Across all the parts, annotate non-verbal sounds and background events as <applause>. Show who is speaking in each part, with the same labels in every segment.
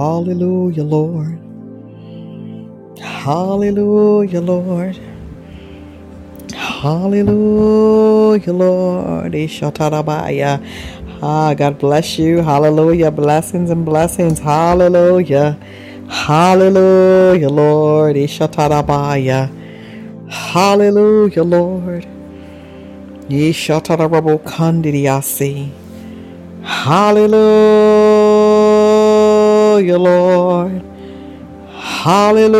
Speaker 1: Hallelujah, Lord. Hallelujah, Lord. Hallelujah, Lord. Ishatarabaya. Ah, God bless you. Hallelujah. Blessings and blessings. Hallelujah. Hallelujah, Lord. Ishatarabaya. Hallelujah, Lord. Ishatarabo kandiriasi. Hallelujah, Lord. Hallelujah,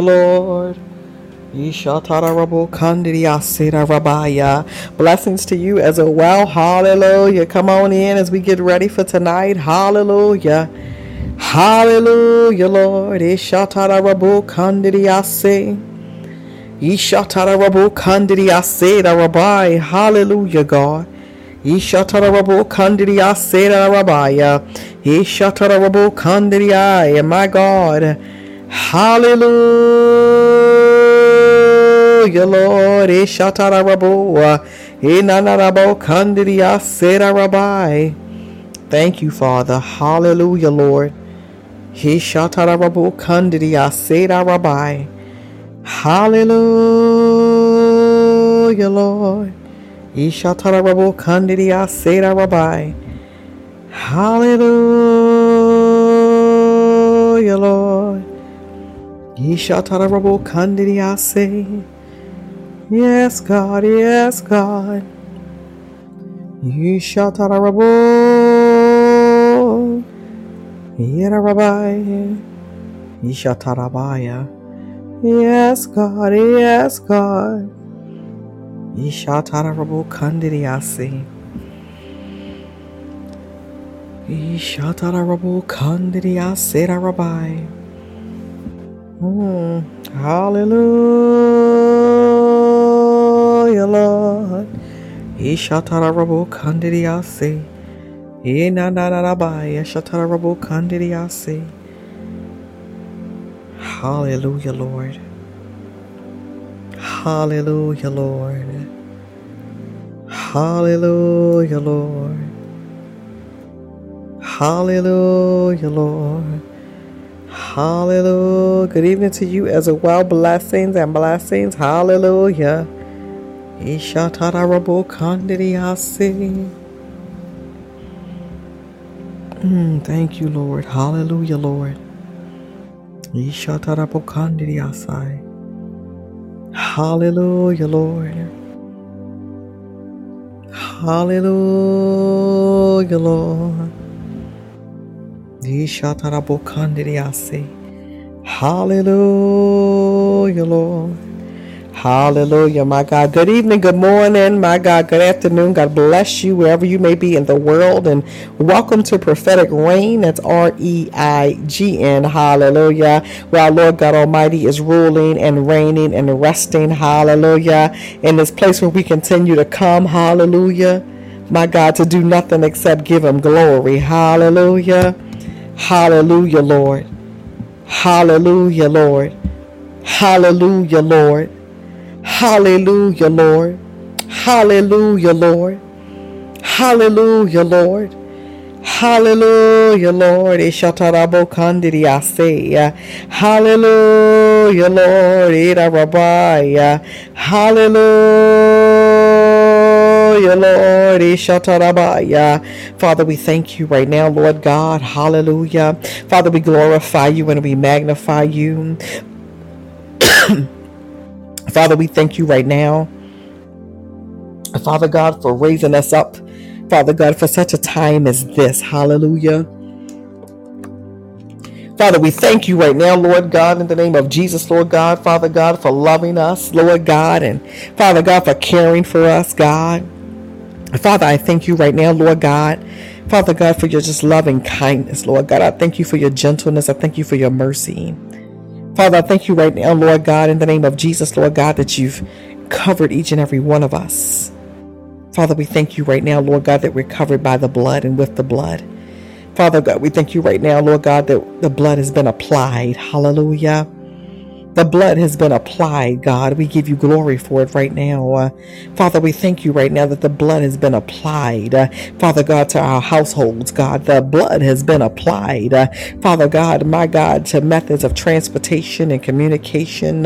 Speaker 1: Lord. Blessings to you as well. Hallelujah. Come on in as we get ready for tonight. Hallelujah. Hallelujah, Lord. Hallelujah, God. Ishatarabo kandiriasira rabaya. Ishatarabo kandiriaya. My God. Hallelujah, Lord. Ishatarabo. Inanarabo kandiriasira rabai. Thank you, Father. Hallelujah, Lord. Hishatarabo kandiriasira rabai. Hallelujah, Lord. Ishatarabo kandidia seda rabai. Hallelujah, Lord. Ishatarabo kandidia say. Yes, God, yes, God. Ishatarabo. Yera rabai. Ishatarabaya. Yes, God. Yes, God. Ishatarabo kandiriasi. Ishatarabo kandiriasi rabai. Mm. Hallelujah, Lord. Ishatarabo kandiriasi. Inanarabai. Ishatarabo kandiriasi. Hallelujah, Lord. Hallelujah, Lord. Hallelujah, Lord. Hallelujah, Lord. Hallelujah. Good evening to you as well. Blessings and blessings. Hallelujah. Mm, thank you, Lord. Hallelujah, Lord. Hallelujah, Lord. Hallelujah, Lord. Hallelujah, Lord. Hallelujah, my God. Good evening, good morning, my God. Good afternoon. God bless you wherever you may be in the world. And welcome to Prophetic Reign. That's R E I G N. Hallelujah. Where our Lord God Almighty is ruling and reigning and resting. Hallelujah. In this place where we continue to come. Hallelujah. My God, to do nothing except give Him glory. Hallelujah. Hallelujah, Lord. Hallelujah, Lord. Hallelujah, Lord. Hallelujah, Lord. Hallelujah, Lord. Hallelujah, Lord. Hallelujah, Lord. Ishatarabo kandiriase. Hallelujah, Lord. Ira rabaya. Hallelujah, Lord. Ishatarabaya. Father, we thank you right now, Lord God. Hallelujah. Father, we glorify you and we magnify you. <coughs> Father, we thank you right now. Father God, for raising us up. Father God, for such a time as this. Hallelujah. Father, we thank you right now, Lord God, in the name of Jesus, Lord God, Father God, for loving us, Lord God, and Father God, for caring for us, God. Father, I thank you right now, Lord God. Father God, for your just loving kindness, Lord God. I thank you for your gentleness. I thank you for your mercy. Father, I thank you right now, Lord God, in the name of Jesus, Lord God, that you've covered each and every one of us. Father, we thank you right now, Lord God, that we're covered by the blood and with the blood. Father God, we thank you right now, Lord God, that the blood has been applied. Hallelujah. The blood has been applied, God. We give you glory for it right now. Uh, Father, we thank you right now that the blood has been applied. Uh, Father God, to our households, God, the blood has been applied. Uh, Father God, my God, to methods of transportation and communication.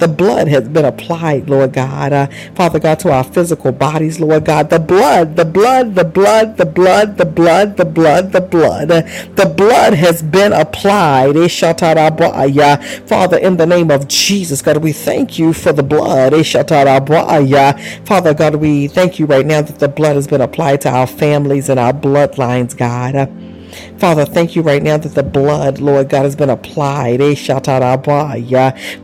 Speaker 1: The blood has been applied, Lord God. Uh, Father God, to our physical bodies, Lord God. The blood, the blood, the blood, the blood, the blood, the blood, the blood. Uh, the blood has been applied. Father, in the name of Jesus, God, we thank you for the blood. Father God, we thank you right now that the blood has been applied to our families and our bloodlines, God. Father, thank you right now that the blood, Lord God, has been applied. Eh,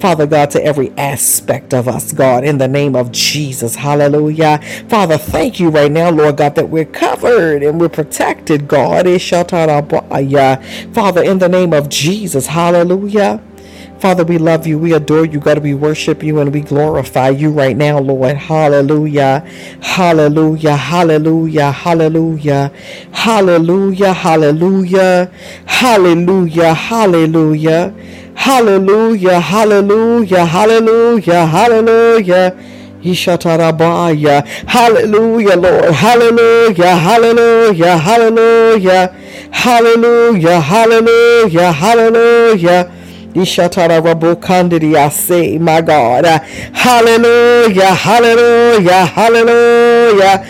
Speaker 1: Father God, to every aspect of us, God, in the name of Jesus. Hallelujah. Father, thank you right now, Lord God, that we're covered and we're protected, God. Eh, Father, in the name of Jesus. Hallelujah. Father, we love you. We adore you. God, we worship you and we glorify you right now, Lord. Hallelujah. Hallelujah. Hallelujah. Hallelujah. Hallelujah. Hallelujah. Hallelujah. Hallelujah. Hallelujah. Hallelujah. Hallelujah. Hallelujah. Hallelujah, Lord. Hallelujah. Hallelujah. Hallelujah. Hallelujah. Hallelujah. Hallelujah. Rabokandiriase, my God. Hallelujah, hallelujah, hallelujah.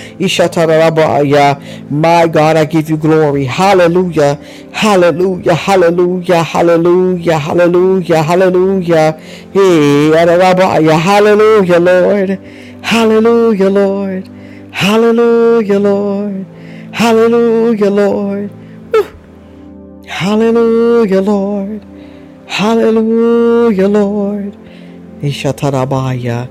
Speaker 1: My God, I give you glory. Hallelujah, hallelujah, hallelujah, hallelujah, hallelujah, hallelujah. Hey, hallelujah, Lord. Hallelujah, Lord. Hallelujah, Lord. Hallelujah, Lord. Hallelujah, Lord. Hallelujah, Lord. Ishatarabaya.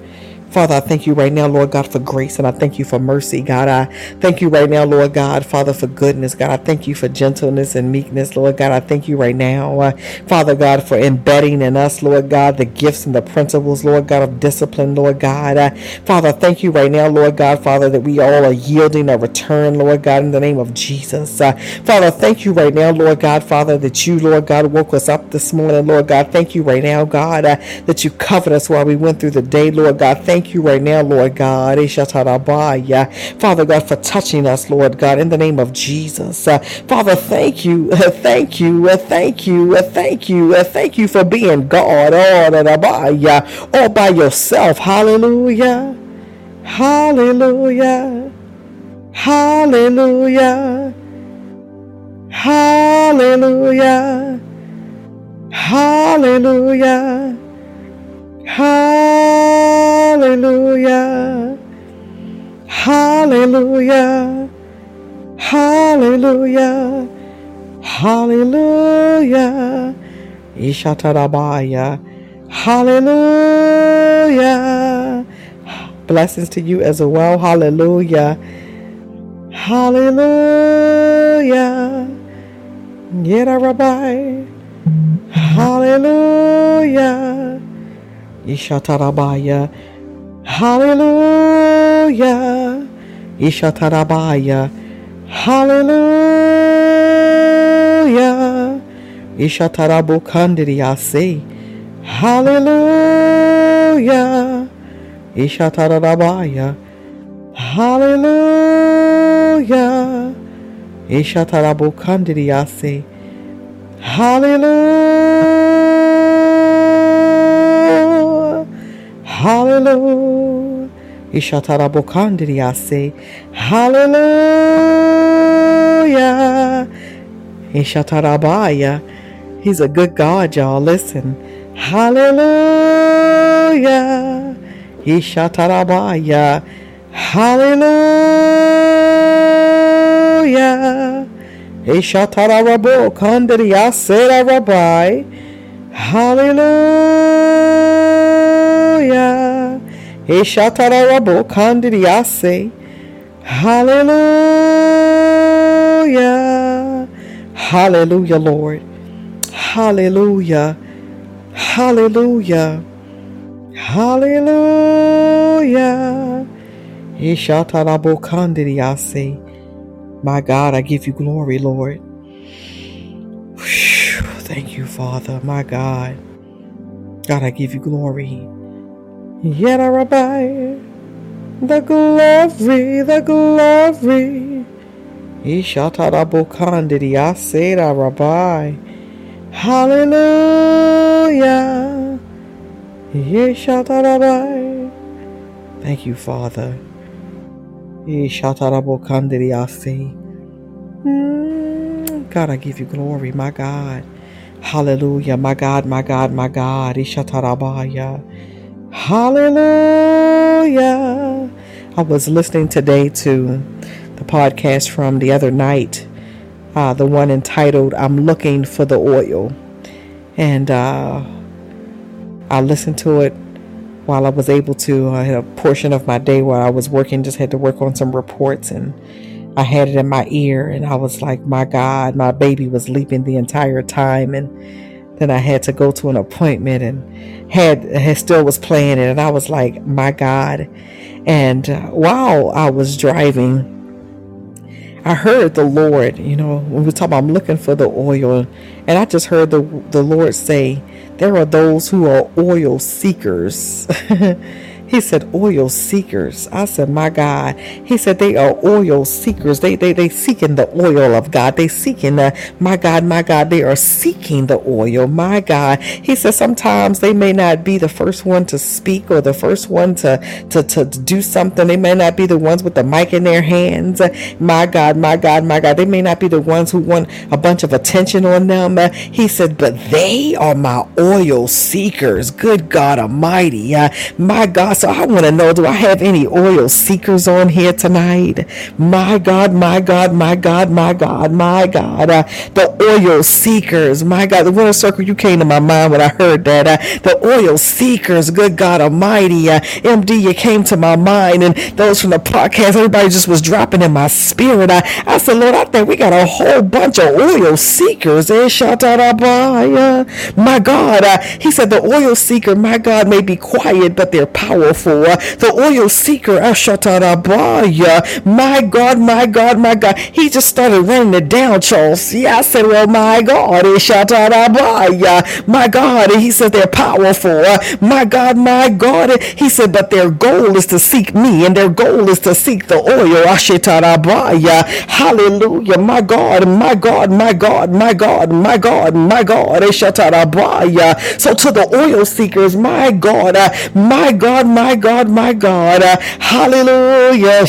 Speaker 1: Father, I thank you right now, Lord God, for grace and I thank you for mercy, God. I thank you right now, Lord God, Father, for goodness, God. I thank you for gentleness and meekness, Lord God. I thank you right now, uh, Father God, for embedding in us, Lord God, the gifts and the principles, Lord God, of discipline, Lord God. Uh, Father, thank you right now, Lord God, Father, that we all are yielding a return, Lord God, in the name of Jesus. Uh, Father, thank you right now, Lord God, Father, that you, Lord God, woke us up this morning, Lord God. Thank you right now, God, uh, that you covered us while we went through the day, Lord God. Thank thank you right now, Lord God. Father God, for touching us, Lord God, in the name of Jesus. Uh, Father, thank you, uh, thank you, uh, thank you, thank you, thank you for being God all, all by yourself. Hallelujah. Hallelujah. Hallelujah. Hallelujah. Hallelujah. Hallelujah. Hallelujah. Hallelujah. Hallelujah. Ishatarabaya. Hallelujah. Blessings to you as well. Hallelujah. Hallelujah. Rabbi. Hallelujah. Ishatarabaya. Hallelujah. Ishatarabaya. Hallelujah. Ishatarabu kandiriase. Hallelujah. Ishatarabaya. Hallelujah. Ishatarabu kandiriase. Hallelujah. Hallelujah. Ishatarabokandiriase. Hallelujah. Ishatarabaya. He's a good God, y'all. Listen. Hallelujah. Ishatarabaya. Hallelujah. Ishatarabo kandiriase rabai. Hallelujah. Kandiriase. Hallelujah. Hallelujah, Lord. Hallelujah. Hallelujah. Hallelujah. My God, I give you glory, Lord. Thank you, Father. My God. God, I give you glory. Yet Rabbi, the glory, the glory. Ishatarabokandidiyasera Rabbi. Hallelujah. Ishatarabai. Thank you, Father. Mm, God, I give you glory, my God. Hallelujah, my God, my God, my God. Ishatarabaya. Hallelujah. I was listening today to the podcast from the other night, uh, the one entitled I'm Looking for the Oil. And uh, I listened to it while I was able to. I had a portion of my day where I was working, just had to work on some reports, and I had it in my ear, and I was like, my God, my baby was leaping the entire time. And then I had to go to an appointment and had, had still was playing it. And I was like, my God. And uh, while I was driving, I heard the Lord, you know, when we talk about I'm looking for the oil, and I just heard the the Lord say, there are those who are oil seekers. <laughs> He said, oil seekers. I said, my God. He said, they are oil seekers. They, they, they seeking the oil of God. They seeking the, my God, my God, they are seeking the oil. My God. He said, sometimes they may not be the first one to speak or the first one to, to, to do something. They may not be the ones with the mic in their hands. My God, my God, my God. They may not be the ones who want a bunch of attention on them. He said, but they are my oil seekers. Good God Almighty. Uh, my God. So I want to know do I have any oil seekers on here tonight? My God, my God, my God, my God, my God. Uh, the oil seekers, my God. The winner circle, you came to my mind when I heard that. Uh, the oil seekers, good God Almighty. Uh, MD, you came to my mind. And those from the podcast, everybody just was dropping in my spirit. I, I said, Lord, I think we got a whole bunch of oil seekers. Eh? Shout out, Abba. My God. Uh, he said, the oil seeker, my God, may be quiet, but they're powerful powerful. The oil seeker, Ashatarabaya. My God, my God, my God. He just started running it down, Charles. Yeah, I said, well, my God, Ashatarabaya. My God. He said, they're powerful. My God, my God. He said, but their goal is to seek me and their goal is to seek the oil. Ashatarabaya. Hallelujah. My God, my God, my God, my God, my God, my God. Ashatarabaya. So to the oil seekers, my God, my God, my God, my God. Uh, hallelujah.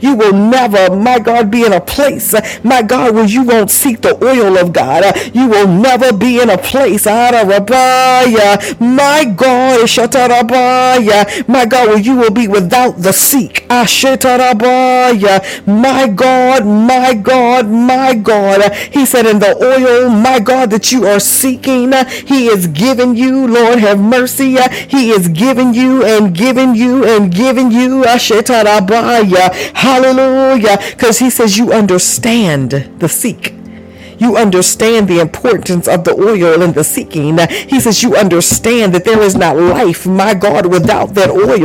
Speaker 1: You will never, my God, be in a place, uh, my God, where you won't seek the oil of God. Uh, you will never be in a place, my God, my God, where you will be without the seek. My God, my God, my God. He said, in the oil, my God, that you are seeking, He is giving you, Lord, have mercy. He is giving you and giving you and giving you. Hallelujah. Because he says you understand the seek. You understand the importance of the oil and the seeking. He says you understand that there is not life, my God, without that oil.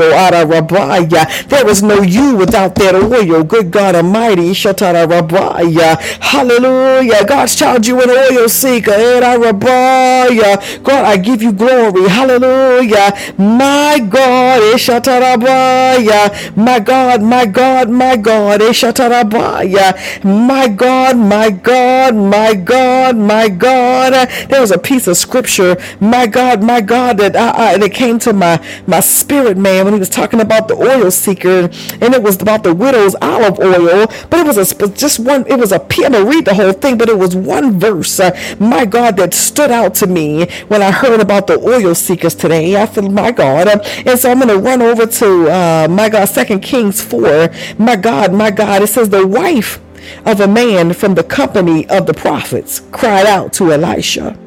Speaker 1: There is no you without that oil. Good God Almighty. Hallelujah. God's child, you an oil seeker. God, I give you glory. Hallelujah. My God. My God, my God, my God. My God, my God, my my God, my God. There was a piece of scripture, my God, my God, that I, I, that came to my my spirit, man, when he was talking about the oil seeker, and it was about the widow's olive oil. But it was a just one. It was a. I'm gonna read the whole thing, but it was one verse, uh, my God, that stood out to me when I heard about the oil seekers today. I said, my God, uh, and so I'm gonna run over to uh, my God, Second Kings four. My God, my God, it says the wife of a man from the company of the prophets cried out to Elisha,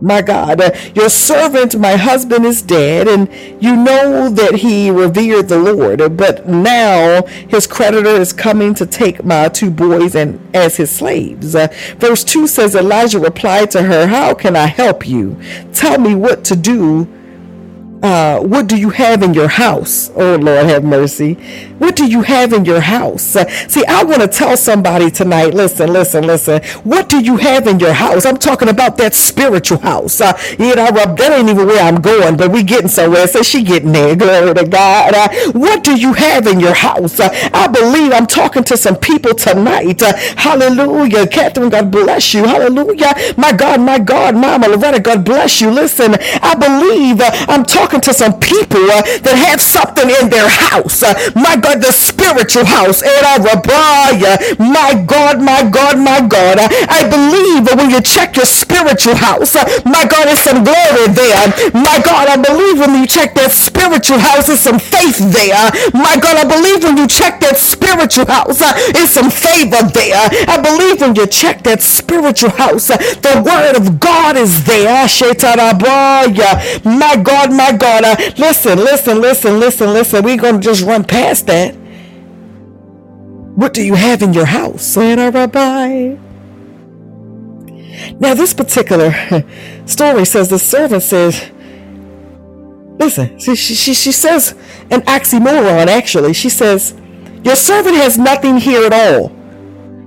Speaker 1: My God, uh, your servant, my husband, is dead, and you know that he revered the Lord. But now his creditor is coming to take my two boys and as his slaves. Uh, verse 2 says, Elijah replied to her, How can I help you? Tell me what to do uh, what do you have in your house? Oh, Lord, have mercy. What do you have in your house? Uh, see, I want to tell somebody tonight listen, listen, listen. What do you have in your house? I'm talking about that spiritual house. Uh, you know, that ain't even where I'm going, but we getting somewhere. So she getting there. Glory to God. Uh, what do you have in your house? Uh, I believe I'm talking to some people tonight. Uh, hallelujah. Catherine, God bless you. Hallelujah. My God, my God, Mama Loretta, God bless you. Listen, I believe uh, I'm talking talking to some people uh, that have something in their house. Uh, my God, the spiritual house. My God, my God, my God. Uh, I believe that when you check your spiritual house, uh, my God, there's some glory there. My God, I believe when you check that spiritual house, there's some faith there. My God, I believe when you check that spiritual house, uh, there's some favor there. I believe when you check that spiritual house, uh, the word of God is there. My God, my God. Uh, listen, listen, listen, listen, listen. We're going to just run past that. What do you have in your house? Rabbi. Now, this particular <laughs> story says the servant says, listen, she, she, she says an oxymoron, actually. She says, Your servant has nothing here at all.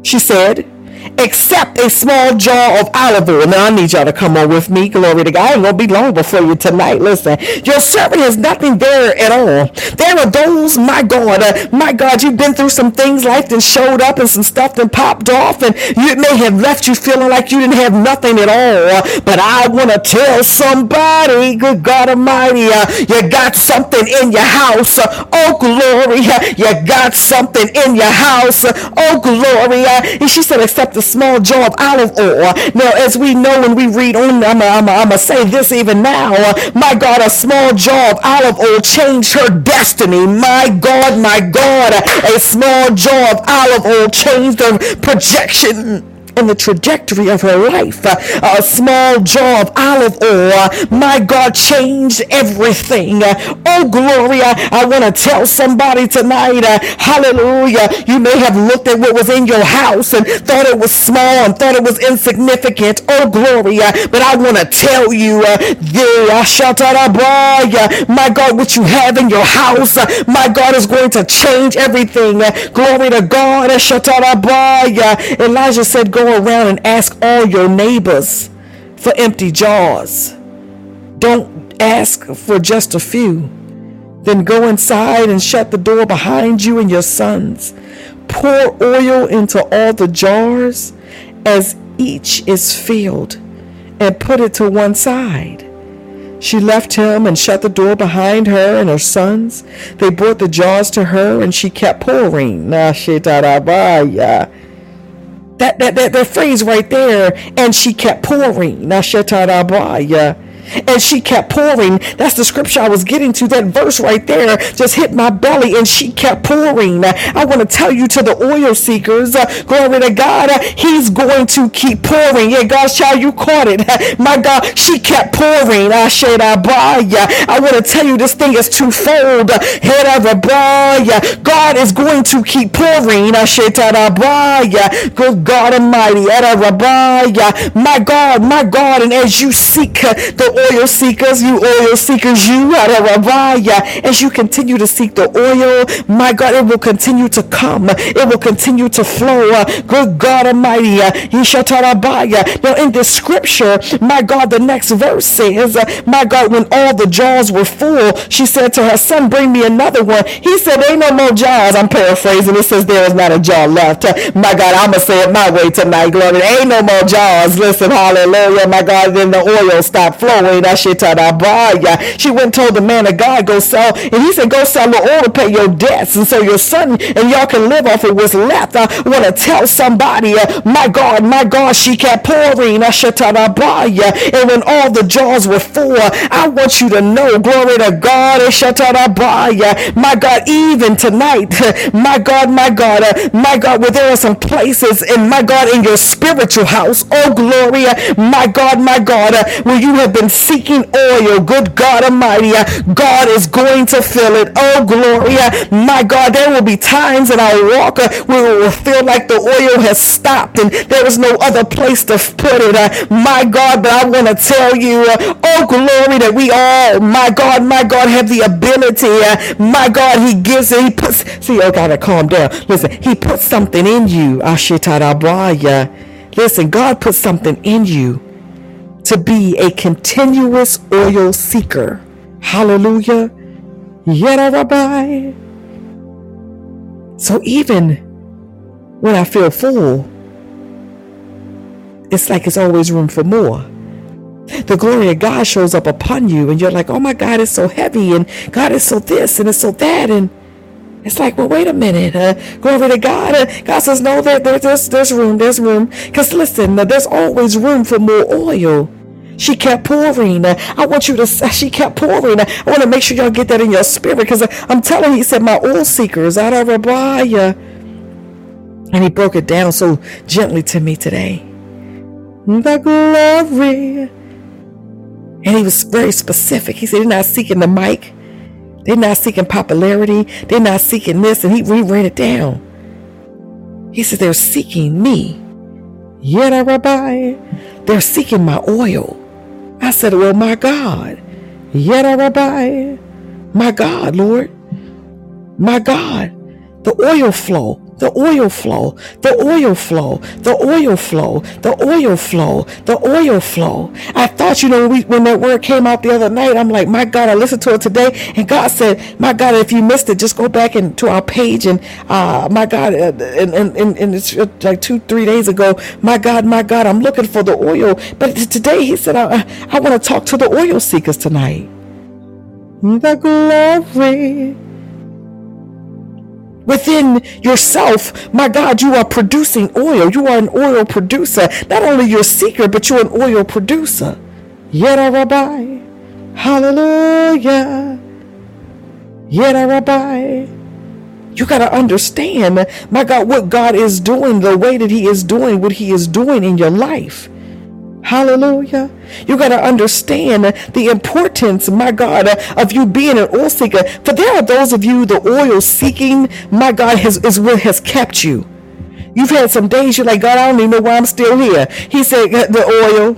Speaker 1: She said, except a small jar of olive oil. Now I need y'all to come on with me. Glory to God. I ain't gonna be long before you tonight. Listen, your servant has nothing there at all. There are those, my God, uh, my God, you've been through some things, life that showed up and some stuff that popped off, and you may have left you feeling like you didn't have nothing at all. Uh, but I want to tell somebody, good God Almighty, uh, you got something in your house. Uh, oh glory, uh, you got something in your house. Uh, oh glory. and she said, except the small jar of olive oil. Now, as we know when we read on, I'm going to say this even now. My God, a small jar of olive oil changed her destiny. My God, my God, a small jar of olive oil changed her projection in the trajectory of her life. Uh, a small jar of olive oil, my God, changed everything. oh, Gloria, I want to tell somebody tonight, uh, hallelujah, you may have looked at what was in your house and thought it was small and thought it was insignificant. Oh, Gloria, but I want to tell you, uh, my God, what you have in your house, uh, my God is going to change everything. glory to God. Elijah said, go around and ask all your neighbors for empty jars. Don't ask for just a few. Then go inside and shut the door behind you and your sons. Pour oil into all the jars as each is filled and put it to one side. She left him and shut the door behind her and her sons. They brought the jars to her and she kept pouring. That, that, that, that phrase right there, and she kept pouring. Nashatarabaya. And she kept pouring. That's the scripture I was getting to. That verse right there just hit my belly and she kept pouring. I want to tell you to the oil seekers, uh, glory to God, uh, he's going to keep pouring. Yeah, God's child, you caught it. <laughs> My God, she kept pouring. I said, I buy I want to tell you this thing is twofold. God is going to keep pouring. Good God Almighty. My God, my God. And as you seek uh, the oil seekers, you oil seekers, you as you continue to seek the oil, my God, it will continue to come. It will continue to flow. Good God Almighty. Now in this scripture, my God, the next verse says, my God, when all the jars were full, she said to her son, bring me another one. He said, ain't no more jars. I'm paraphrasing. It says there is not a jar left. My God, I'm going to say it my way tonight. Glory. Ain't no more jars. Listen, hallelujah. My God, then the oil stopped flowing. She went and told the man of God, go sell. And he said, go sell the oil to pay your debts. And so your son and y'all can live off of what's left. I want to tell somebody, uh, my God, my God, she kept pouring. And when all the jars were full, I want you to know, glory to God. My God, even tonight, <laughs> my God, my God, uh, my God, where there are some places in my God in your spiritual house, oh glory, my God, my God, uh, where you have been seeking oil, good God Almighty, uh, God is going to fill it. Oh, Gloria, uh, my God, there will be times in our walk uh, where we will feel like the oil has stopped and there is no other place to put it. My God, but I want to tell you, oh, glory, that we all, my God, my God, have the ability. My God, He gives it. He puts, see, I gotta calm down. Listen, He puts something in you. Listen, God put something in you to be a continuous oil seeker. Hallelujah. Yet Rabbi. So even when I feel full, it's like it's always room for more. The glory of God shows up upon you, and you're like, oh my God, it's so heavy, and God is so this, and it's so that, and it's like, well, wait a minute. Uh, glory to God. Uh, God says, no, there, there, there's, there's room. There's room. Because listen, uh, there's always room for more oil. She kept pouring. Uh, I want you to, she kept pouring. Uh, I want to make sure y'all get that in your spirit because uh, I'm telling you, he said, my oil seekers out of Rabbiah. And he broke it down so gently to me today. The glory. And he was very specific. He said, he's not seeking the mic. They're not seeking popularity. They're not seeking this. And he reread it down. He says, They're seeking me. Yet, Rabbi, they're seeking my oil. I said, Well, my God. Yet, Rabbi, my God, Lord. My God. The oil flow the oil flow, the oil flow, the oil flow, the oil flow, the oil flow. I thought, you know, when, we, when that word came out the other night, I'm like, my God, I listened to it today, and God said, my God, if you missed it, just go back and to our page, and uh, my God, uh, and, and, and, and it's like two, three days ago, my God, my God, I'm looking for the oil. But today he said, I, I want to talk to the oil seekers tonight. The glory within yourself, my God, you are producing oil. You are an oil producer. Not only you're seeker, but you're an oil producer. Yet Rabbi. Hallelujah. Yet Rabbi. You got to understand, my God, what God is doing, the way that He is doing what He is doing in your life. Hallelujah. You got to understand the importance, my God, of you being an oil seeker. For there are those of you, the oil seeking, my God, has, is what has kept you. You've had some days you're like, God, I don't even know why I'm still here. He said, the oil.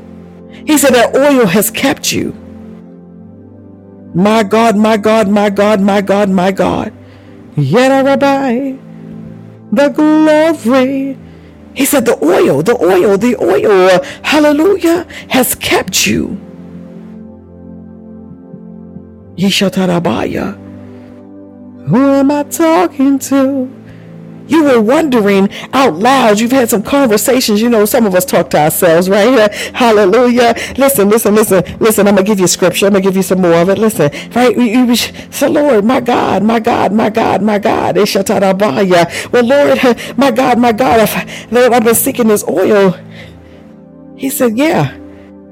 Speaker 1: He said, that oil has kept you. My God, my God, my God, my God, my God. Yet, Rabbi, the glory he said, The oil, the oil, the oil, hallelujah, has kept you. Yeshatarabaya. Who am I talking to? You were wondering out loud. You've had some conversations. You know, some of us talk to ourselves, right? <laughs> Hallelujah. Listen, listen, listen, listen. I'm going to give you scripture. I'm going to give you some more of it. Listen, right? You, you, so, Lord, my God, my God, my God, my God. Well, Lord, <laughs> my God, my God, Lord, I've been seeking this oil. He said, Yeah.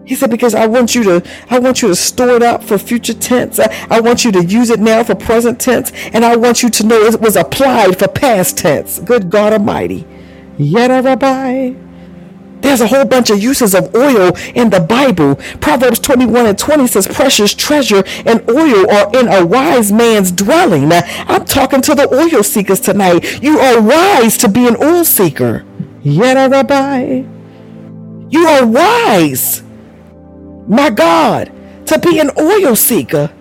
Speaker 1: He said, because I want you to, I want you to store it up for future tense. I, I, want you to use it now for present tense. And I want you to know it was applied for past tense. Good God Almighty. Yet Rabbi. There's a whole bunch of uses of oil in the Bible. Proverbs 21 and 20 says, precious treasure and oil are in a wise man's dwelling. Now, I'm talking to the oil seekers tonight. You are wise to be an oil seeker. Yet Rabbi. You are wise my God, to be an oil seeker.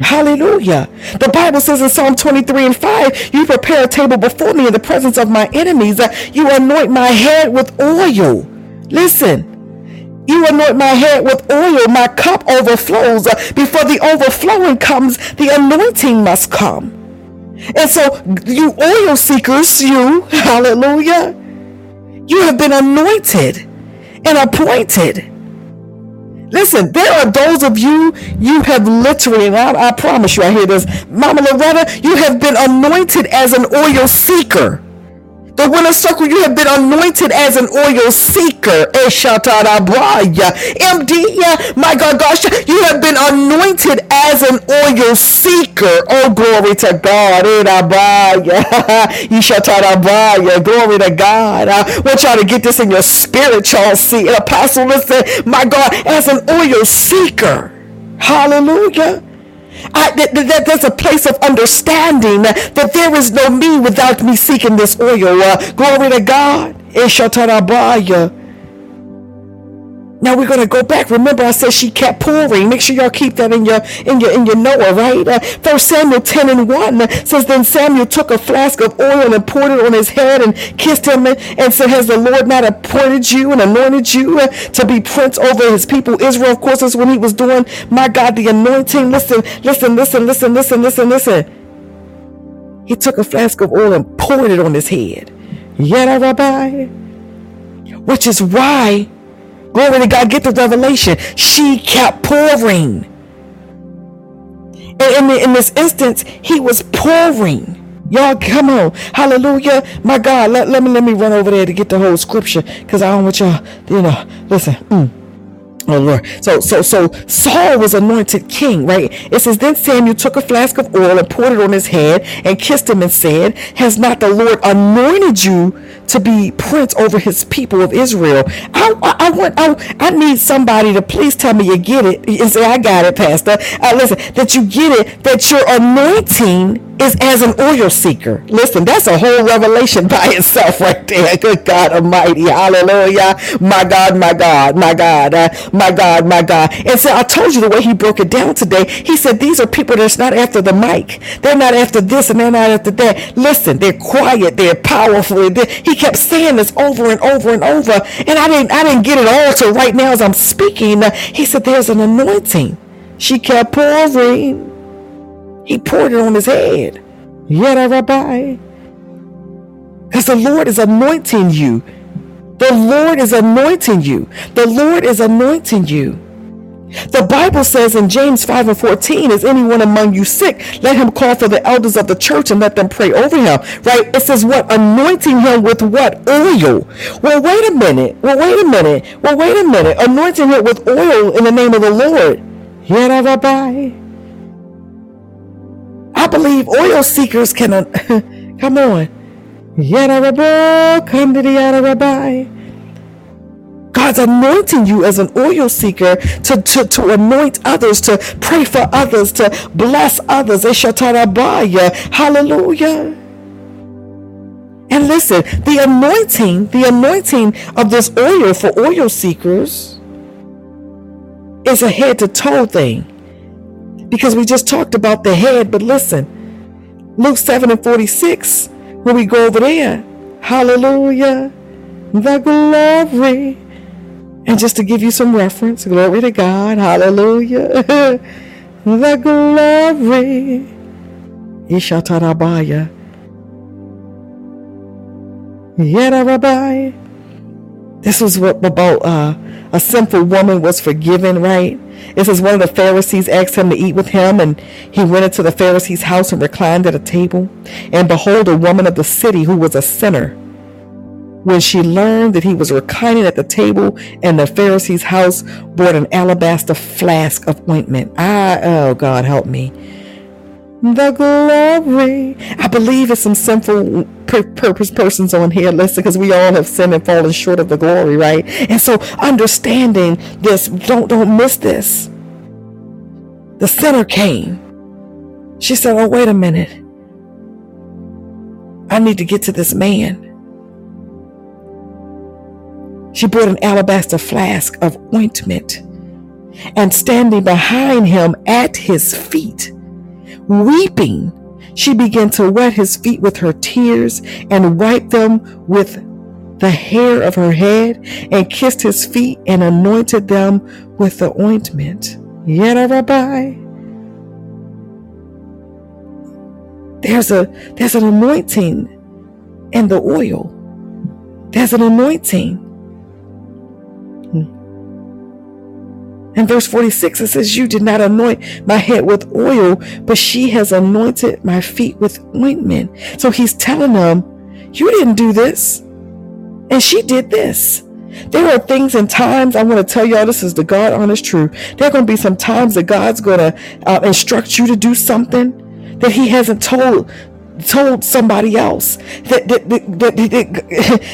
Speaker 1: Hallelujah. The Bible says in Psalm 23 and 5, you prepare a table before me in the presence of my enemies. You anoint my head with oil. Listen. You anoint my head with oil, my cup overflows. Before the overflowing comes, the anointing must come. And so, you oil seekers, you, hallelujah, you have been anointed and appointed Listen, there are those of you, you have literally, and I, I promise you, I hear this, Mama Loretta, you have been anointed as an oil seeker. The winner circle, you have been anointed as an oil seeker. Eh, MD, my God, gosh, you have been anointed as an oil seeker. Oh, glory to God. Eh, <laughs> glory to God. I want y'all to get this in your spirit, y'all see. Apostle, listen, my God, as an oil seeker. Hallelujah. I, that, that, there's a place of understanding that there is no me without me seeking this oil. Uh, glory to God. Now we're gonna go back. Remember, I said she kept pouring. Make sure y'all keep that in your in your in your Noah, right? Uh, First Samuel 10 and 1 says, Then Samuel took a flask of oil and poured it on his head and kissed him and, said, Has the Lord not appointed you and anointed you uh, to be prince over his people Israel? Of course, that's when he was doing, my God, the anointing. Listen, listen, listen, listen, listen, listen, listen. He took a flask of oil and poured it on his head. Yet, Rabbi, which is why Glory to God, get the revelation. She kept pouring. And in, in this instance, he was pouring. Y'all, come on. Hallelujah. My God, let, let me let me run over there to get the whole scripture. Because I don't want y'all, you know, listen. Mm. Oh Lord. So so so Saul was anointed king, right? It says then Samuel took a flask of oil and poured it on his head and kissed him and said, Has not the Lord anointed you to be prince over his people of Israel? I I, I want I, I need somebody to please tell me you get it and say I got it, Pastor. Uh, listen, that you get it, that your anointing is as an oil seeker. Listen, that's a whole revelation by itself right there. Good God Almighty. Hallelujah. My God, my God, my God, uh, my God, my God. And so I told you the way he broke it down today. He said, these are people that's not after the mic. They're not after this and they're not after that. Listen, they're quiet. They're powerful. He kept saying this over and over and over. And I didn't, I didn't get it all till right now as I'm speaking. He said, there's an anointing. She kept pouring. He poured it on his head. Yet, Rabbi. Because the Lord is anointing you. The Lord is anointing you. The Lord is anointing you. The Bible says in James 5 and 14, is anyone among you sick? Let him call for the elders of the church and let them pray over him. Right? It says what? Anointing him with what? Oil. Well, wait a minute. Well, wait a minute. Well, wait a minute. Anointing him with oil in the name of the Lord. I believe oil seekers can, <laughs> come on. Come to the Rabbi. God's anointing you as an oil seeker to, to, to anoint others, to pray for others, to bless others. Hallelujah. And listen, the anointing, the anointing of this oil for oil seekers is a head to toe thing because we just talked about the head. But listen, Luke 7 and 46, when we go over there, hallelujah, the glory. And just to give you some reference, glory to God, hallelujah, <laughs> the glory. Ishatarabaya. Yada Rabbi. This was what about uh, a sinful woman was forgiven, right? It says one of the Pharisees asked him to eat with him, and he went into the Pharisee's house and reclined at a table. And behold, a woman of the city who was a sinner. When she learned that he was reclining at the table in the Pharisee's house, brought an alabaster flask of ointment. Ah, oh God, help me the glory. I believe it's some sinful purpose persons on here, listen, because we all have sinned and fallen short of the glory, right? And so understanding this, don't don't miss this. The sinner came. She said, Oh, wait a minute. I need to get to this man. She brought an alabaster flask of ointment and standing behind him at his feet Weeping, she began to wet his feet with her tears and wiped them with the hair of her head and kissed his feet and anointed them with the ointment. Yet a rabbi. There's a there's an anointing in the oil. There's an anointing. In verse 46, it says, You did not anoint my head with oil, but she has anointed my feet with ointment. So he's telling them, You didn't do this. And she did this. There are things and times I want to tell y'all this is the God honest truth. There are going to be some times that God's going to uh, instruct you to do something that He hasn't told told somebody else that that, that, that,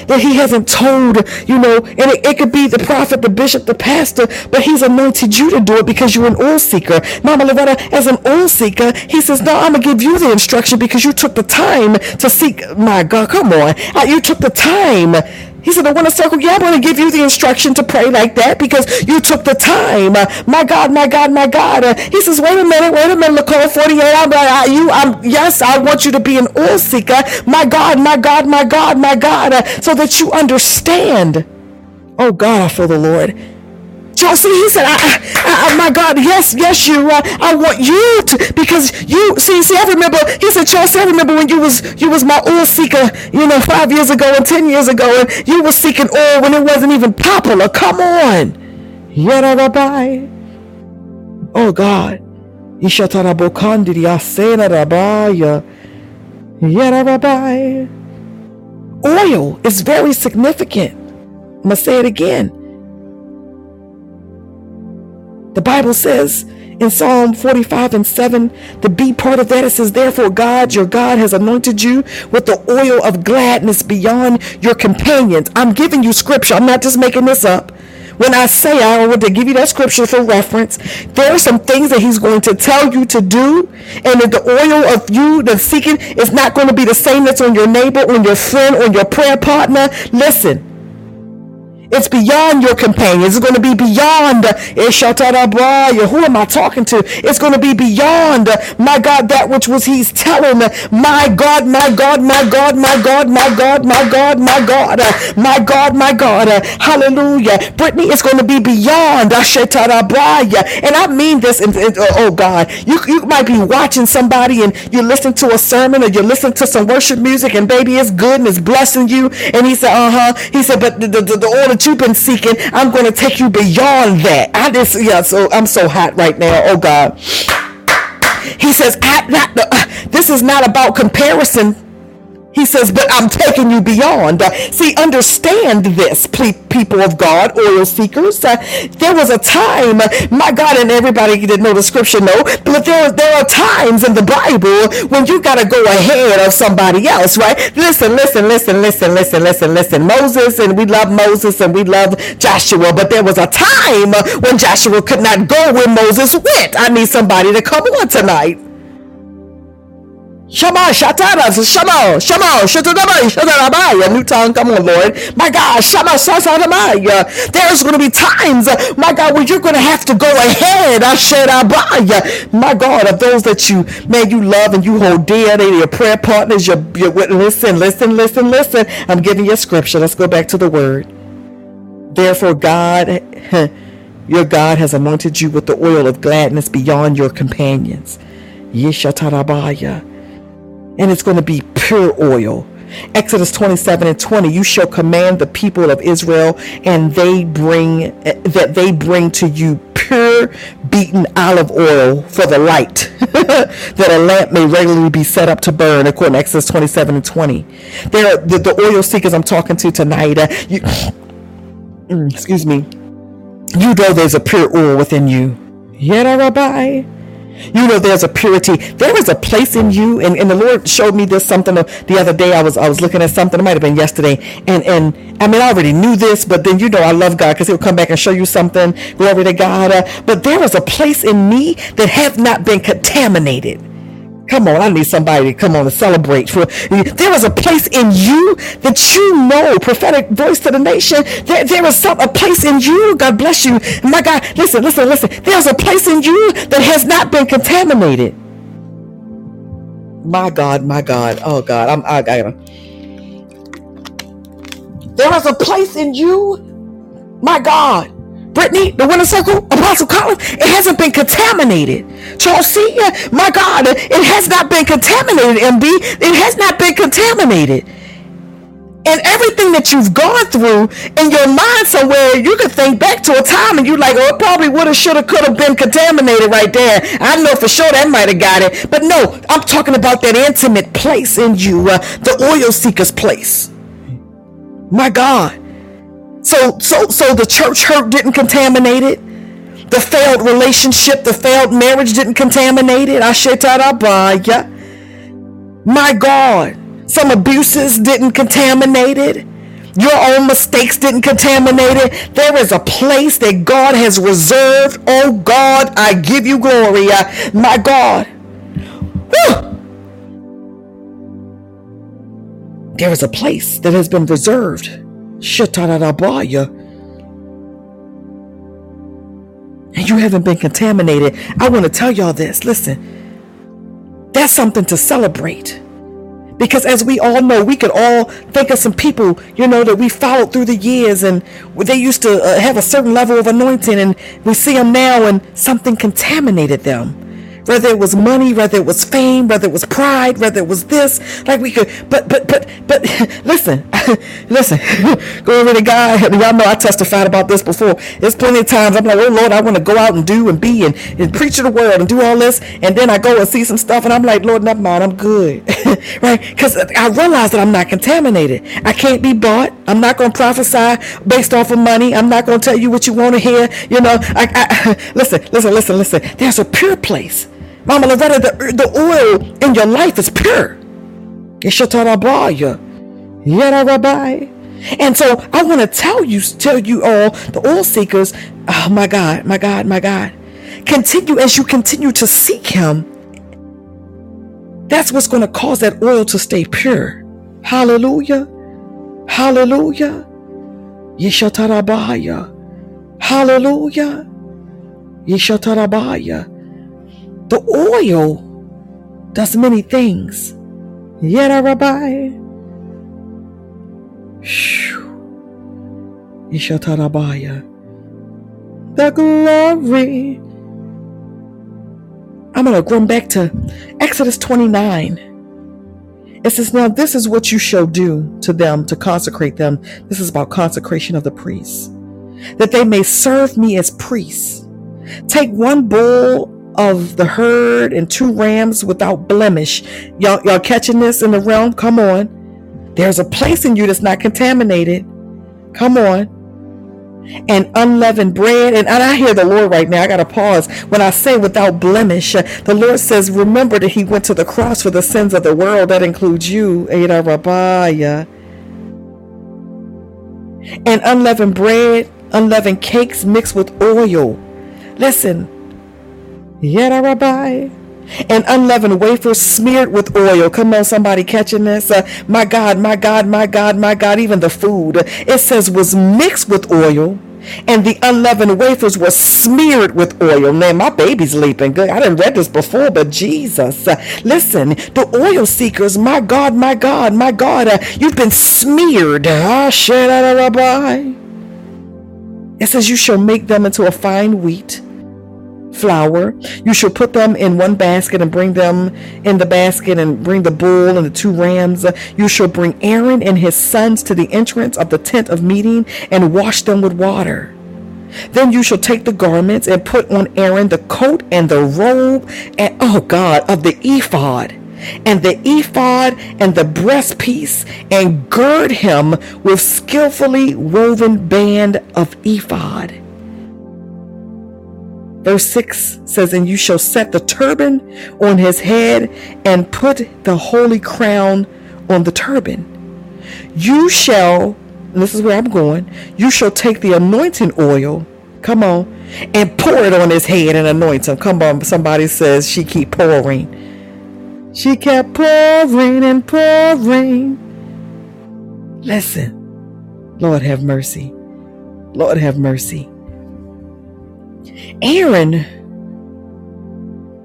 Speaker 1: that, he hasn't told you know and it, it, could be the prophet the bishop the pastor but he's anointed you to do it because you're an oil seeker. Mama loretta as an oil seeker he says no i'm gonna give you the instruction because you took the time to seek my god. Come on. You took the time he said, I want to circle. Yeah, I'm going to give you the instruction to pray like that because you took the time. Uh, my God, my God, my God. Uh, he says, wait a minute, wait a minute, Nicole 48. I'm like, you, I'm, yes, I want you to be an oil seeker. My God, my God, my God, my God, uh, so that you understand. Oh God, I feel the Lord Chelsea, he said, I, I, I, my God, yes, yes, you, uh, I want you to, because you, see, see, I remember, he said, Chelsea, I remember when you was, you was my oil seeker, you know, five years ago and 10 years ago, and you was seeking oil when it wasn't even popular. Come on. Yada Oh God. Ishatarabokandiri asena rabaya. Yada Oil is very significant. I'm going to say it again. The Bible says in Psalm 45 and 7, the B part of that, it says, Therefore, God, your God, has anointed you with the oil of gladness beyond your companions. I'm giving you scripture. I'm not just making this up. When I say I want to give you that scripture for reference, there are some things that he's going to tell you to do. And if the oil of you the seeking is not going to be the same that's on your neighbor, on your friend, on your prayer partner, listen. It's beyond your companions. It's going to be beyond. Who am I talking to? It's going to be beyond, my God, that which was He's telling. My God, my God, my God, my God, my God, my God, my God, my God, my God. Hallelujah. Brittany, it's going to be beyond. And I mean this. In, in, oh God, you, you might be watching somebody and you're listening to a sermon or you're listening to some worship music and baby, it's good and it's blessing you. And he said, uh huh. He said, but the, the, the, the order you've been seeking, I'm going to take you beyond that. I just, yeah, so I'm so hot right now. Oh God. He says, I not, uh, this is not about comparison he says, but I'm taking you beyond. See, understand this, people of God, oil seekers. Uh, there was a time, my God, and everybody didn't know the scripture, no, but there, there are times in the Bible when you got to go ahead of somebody else, right? Listen, listen, listen, listen, listen, listen, listen. Moses, and we love Moses and we love Joshua, but there was a time when Joshua could not go where Moses went. I need somebody to come on tonight. Shama, Shatara, Shama, Shama, Shatarabai, Shatarabai. A new tongue, come on, Lord. My God, Shama, Sasarabai. There's going to be times, my God, where you're going to have to go ahead. Asherabai. My God, of those that you, man, you love and you hold dear, they your prayer partners, your, your, listen, listen, listen, listen. I'm giving you scripture. Let's go back to the word. Therefore, God, your God has anointed you with the oil of gladness beyond your companions. Yeshatarabaya and it's going to be pure oil. Exodus 27 and 20 you shall command the people of Israel and they bring that they bring to you pure beaten olive oil for the light <laughs> that a lamp may regularly be set up to burn according to Exodus 27 and 20 there the, the oil seekers I'm talking to tonight uh, you, <sniffs> excuse me you know there's a pure oil within you Yet, Rabbi. You know, there's a purity. There is a place in you, and, and the Lord showed me this something the other day. I was I was looking at something. It might have been yesterday, and and I mean I already knew this, but then you know I love God because He'll come back and show you something. Glory to God. Uh, but there is a place in me that have not been contaminated. Come on, I need somebody to come on and celebrate. For there is a place in you that you know, prophetic voice to the nation. There, there is some a place in you. God bless you. My God, listen, listen, listen. There's a place in you that has not been contaminated. My God, my God. Oh God, I'm I gotta. There is a place in you, my God, Brittany, the winner circle, Apostle Collins, it hasn't been contaminated. Charles C, my God, it has not been contaminated, MB. It has not been contaminated. And everything that you've gone through in your mind somewhere, you could think back to a time and you're like, oh, it probably would have, should have, could have been contaminated right there. I know for sure that might have got it. But no, I'm talking about that intimate place in you, uh, the oil seeker's place. My God. So, so, so the church hurt didn't contaminate it. The failed relationship, the failed marriage didn't contaminate it. Ashetarabaya. My God. Some abuses didn't contaminate it. Your own mistakes didn't contaminate it. There is a place that God has reserved. Oh God, I give you glory. My God. Whew. There is a place that has been reserved. Shatarabaya and you haven't been contaminated, I want to tell y'all this. Listen, that's something to celebrate. Because as we all know, we could all think of some people, you know, that we followed through the years and they used to uh, have a certain level of anointing and we see them now and something contaminated them whether it was money, whether it was fame, whether it was pride, whether it was this, like we could, but, but, but, but, <laughs> listen, <laughs> listen, <laughs> go over to God. Y'all know I testified about this before. There's plenty of times I'm like, oh Lord, I want to go out and do and be and, and preach to the world and do all this. And then I go and see some stuff and I'm like, Lord, never mind, I'm good. right? Because I realize that I'm not contaminated. I can't be bought. I'm not going to prophesy based off of money. I'm not going to tell you what you want to hear. You know, I, I, listen, listen, listen, listen. There's a pure place Mama Loretta, the, the oil in your life is pure. And so I want to tell you, tell you all, the oil seekers, oh my God, my God, my God. Continue as you continue to seek him. That's what's going to cause that oil to stay pure. Hallelujah. Hallelujah. Yeshatarabaya. Hallelujah. Yeshatarabaya. The oil does many things. Yet, Rabbi. Ishatarabaya. The glory. I'm going to run back to Exodus 29. It says, Now this is what you shall do to them to consecrate them. This is about consecration of the priests, that they may serve me as priests. Take one bull of the herd and two rams without blemish. Y'all, y'all catching this in the realm? Come on. There's a place in you that's not contaminated. Come on. And unleavened bread. And, and I hear the Lord right now. I got to pause. When I say without blemish, uh, the Lord says, remember that He went to the cross for the sins of the world. That includes you. Ada Rabaya. And unleavened bread, unleavened cakes mixed with oil. Listen, Rabbi. And unleavened wafers smeared with oil. Come on, somebody catching this? Uh, my God, my God, my God, my God. Even the food, it says, was mixed with oil and the unleavened wafers were smeared with oil. Man, my baby's leaping good. I didn't read this before, but Jesus, uh, listen, the oil seekers, my God, my God, my God, uh, you've been smeared. Ah, it says, you shall make them into a fine wheat flour. You shall put them in one basket and bring them in the basket and bring the bull and the two rams. You shall bring Aaron and his sons to the entrance of the tent of meeting and wash them with water. Then you shall take the garments and put on Aaron the coat and the robe and oh God of the ephod and the ephod and the breastpiece and gird him with skillfully woven band of ephod Verse 6 says, And you shall set the turban on his head and put the holy crown on the turban. You shall, this is where I'm going, you shall take the anointing oil, come on, and pour it on his head and anoint him. Come on, somebody says she keep pouring. She kept pouring and pouring. Listen, Lord have mercy. Lord have mercy. Aaron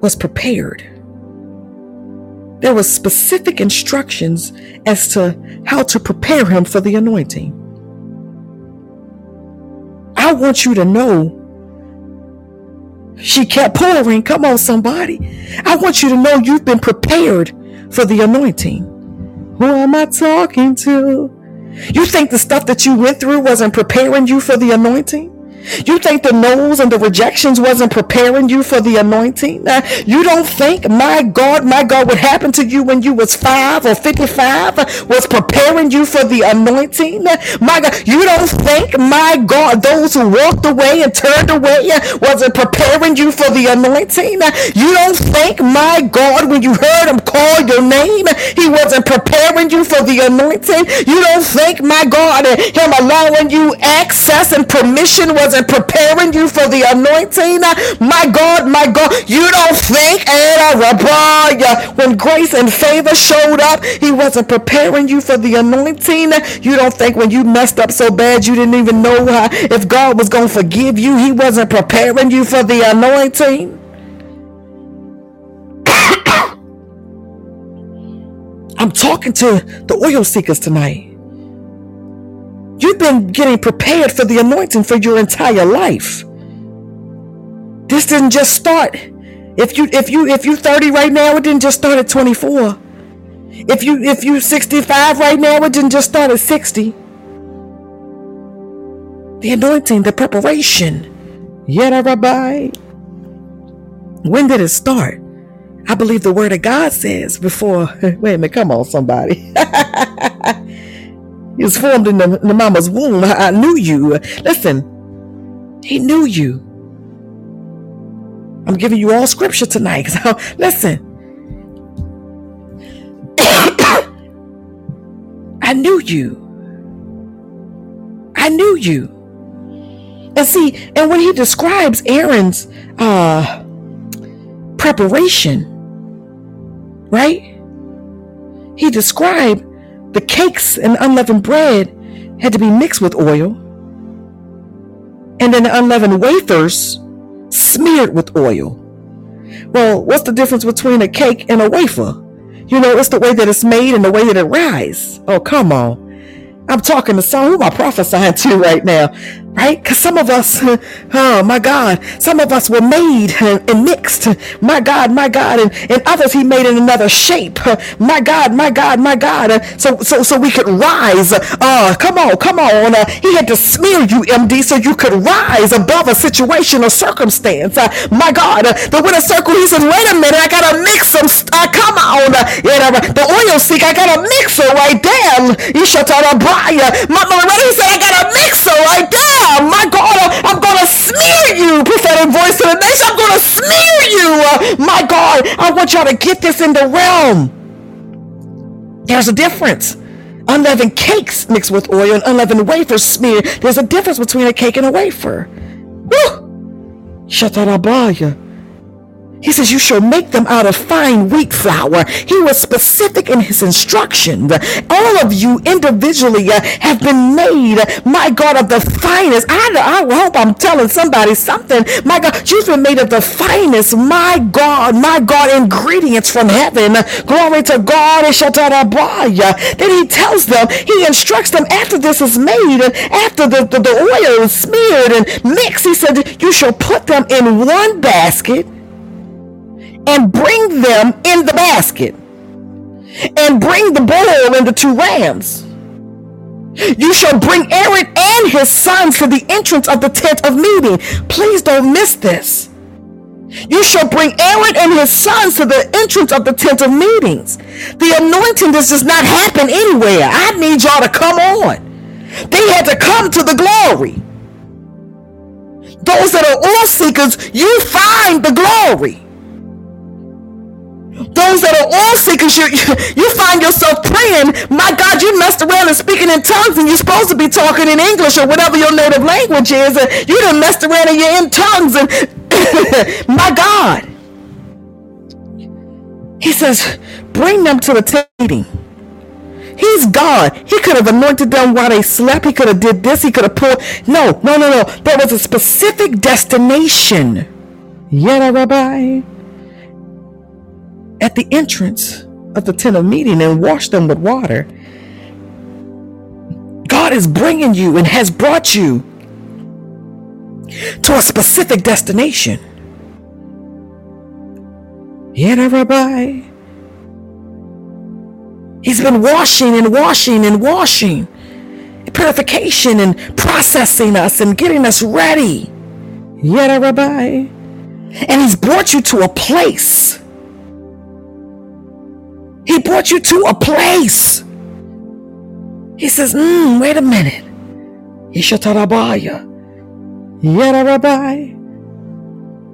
Speaker 1: was prepared. There were specific instructions as to how to prepare him for the anointing. I want you to know she kept pouring. Come on, somebody. I want you to know you've been prepared for the anointing. Who am I talking to? You think the stuff that you went through wasn't preparing you for the anointing? You think the no's and the rejections wasn't preparing you for the anointing? Uh, you don't think, my God, my God, what happened to you when you was five or 55 was preparing you for the anointing? My God, you don't think, my God, those who walked away and turned away uh, wasn't preparing you for the anointing? You don't think, my God, when you heard him call your name, he wasn't preparing you for the anointing? You don't think, my God, him allowing you access and permission was and preparing you for the anointing. My God, my God, you don't think when grace and favor showed up, he wasn't preparing you for the anointing. You don't think when you messed up so bad you didn't even know uh, if God was going to forgive you, he wasn't preparing you for the anointing. <coughs> I'm talking to the oil seekers tonight. You've been getting prepared for the anointing for your entire life. This didn't just start. If you if you if you 30 right now, it didn't just start at 24. If you if you 65 right now, it didn't just start at 60. The anointing, the preparation. Yet Rabbi. When did it start? I believe the word of God says before. <laughs> Wait a minute, come on, somebody. <laughs> He was formed in the, in the mama's womb. I knew you. Listen, he knew you. I'm giving you all scripture tonight. So <laughs> listen. <coughs> I knew you. I knew you. And see, and when he describes Aaron's uh preparation, right? He described the cakes and unleavened bread had to be mixed with oil, and then the unleavened wafers smeared with oil. Well, what's the difference between a cake and a wafer? You know, it's the way that it's made and the way that it rises. Oh, come on. I'm talking to some who am I prophesying to right now? Right? Because some of us, <laughs> oh my God, some of us were made and mixed. My God, my God, and, and others he made in another shape. <laughs> My God, my God, my God. So so so we could rise. Uh come on, come on. Uh, he had to smear you, MD, so you could rise above a situation or circumstance. Uh, my God, uh, the winner circle, he said, wait a minute, I gotta mix some uh, come on. Uh, yeah, the oil seek, I gotta mix it right there. You shut out a briar. My, my, he said, I gotta mix it right there. My God, I'm going to smear you. Prophetic voice to the nation. I'm going to smear you. Uh, my God, I want y'all to get this in the realm. There's a difference. Unleavened cakes mixed with oil and unleavened wafers smeared. There's a difference between a cake and a wafer. Woo! Shatarabaya. He says, You shall make them out of fine wheat flour. He was specific in his instructions. All of you individually uh, have been made, my God, of the finest. I, I hope I'm telling somebody something. My God, you've been made of the finest, my God, my God, ingredients from heaven. Glory to God. Then he tells them, he instructs them after this is made and after the, the, the oil is smeared and mixed, he said, You shall put them in one basket and bring them in the basket and bring the bull and the two rams. You shall bring Aaron and his sons to the entrance of the tent of meeting. Please don't miss this. You shall bring Aaron and his sons to the entrance of the tent of meetings. The anointing does just not happen anywhere. I need y'all to come on. They had to come to the glory. Those that are oil seekers, you find the glory. Those that are oil seekers, you, <laughs> you find yourself praying, my God, you messed around and speaking in tongues and you're supposed to be talking in English or whatever your native language is. And you done messed around and you're in tongues. And <laughs> my God. He says, bring them to the meeting. He's God. He could have anointed them while they slept. He could have did this. He could have pulled. No, no, no, no. There was a specific destination. Yeah, Rabbi at the entrance of the tent of meeting and wash them with water. God is bringing you and has brought you to a specific destination. Yeah, Rabbi. He's been washing and washing and washing. purification and processing us and getting us ready. Yet, Rabbi. And he's brought you to a place. He brought you to a place. He says, mm, wait a minute. Ishatarabaya. Yet, Rabbi.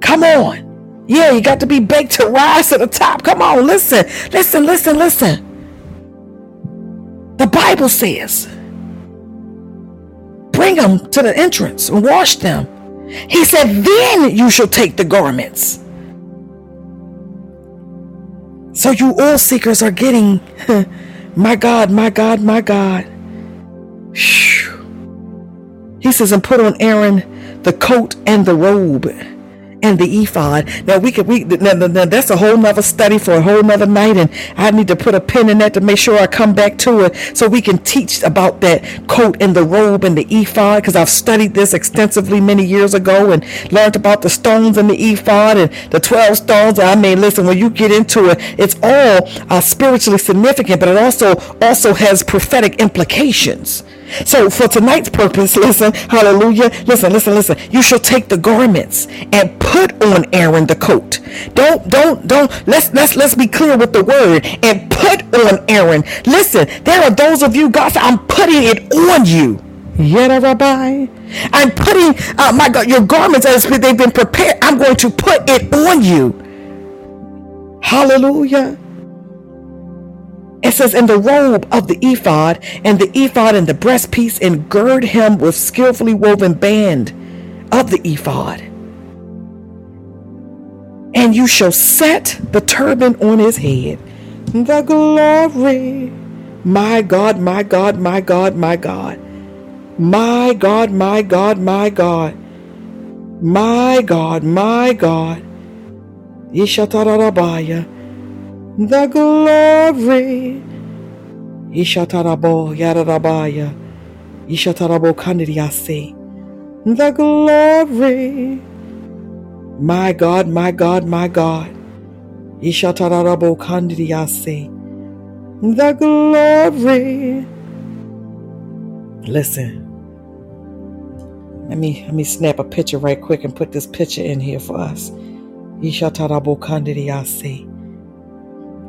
Speaker 1: Come on. Yeah, you got to be baked to rise to the top. Come on, listen, listen, listen, listen. The Bible says, bring them to the entrance and wash them. He said, then you shall take the garments. So you oil seekers are getting, <laughs> my God, my God, my God. He says, and put on Aaron the coat and the robe and the ephod. Now we could we now, now, that's a whole nother study for a whole nother night, and I need to put a pin in that to make sure I come back to it so we can teach about that coat and the robe and the ephod because I've studied this extensively many years ago and learned about the stones and the ephod and the twelve stones. I mean, listen, when you get into it, it's all uh, spiritually significant, but it also also has prophetic implications. So for tonight's purpose, listen, hallelujah, listen, listen, listen. You shall take the garments and put on Aaron the coat. Don't, don't, don't. Let's let's let's be clear with the word and put on Aaron. Listen, there are those of you, God said, I'm putting it on you. Yet, Rabbi, I'm putting, uh, my God, your garments as they've been prepared. I'm going to put it on you. Hallelujah. It says, in the robe of the ephod, and the ephod and the breastpiece, and gird him with skillfully woven band of the ephod. And you shall set the turban on his head. The glory. My God, my God, my God, my God. My God, my God, my God. My God, my God. Ishatarabaya the glory. Ishatarabo Yarabaya. Ishatarabo Kandiriase. The glory. My God, my God, my God. Ishatarabo Kandiriase. The glory. Listen. Let me let me snap a picture right quick and put this picture in here for us. Ishatarabo Kandiriase.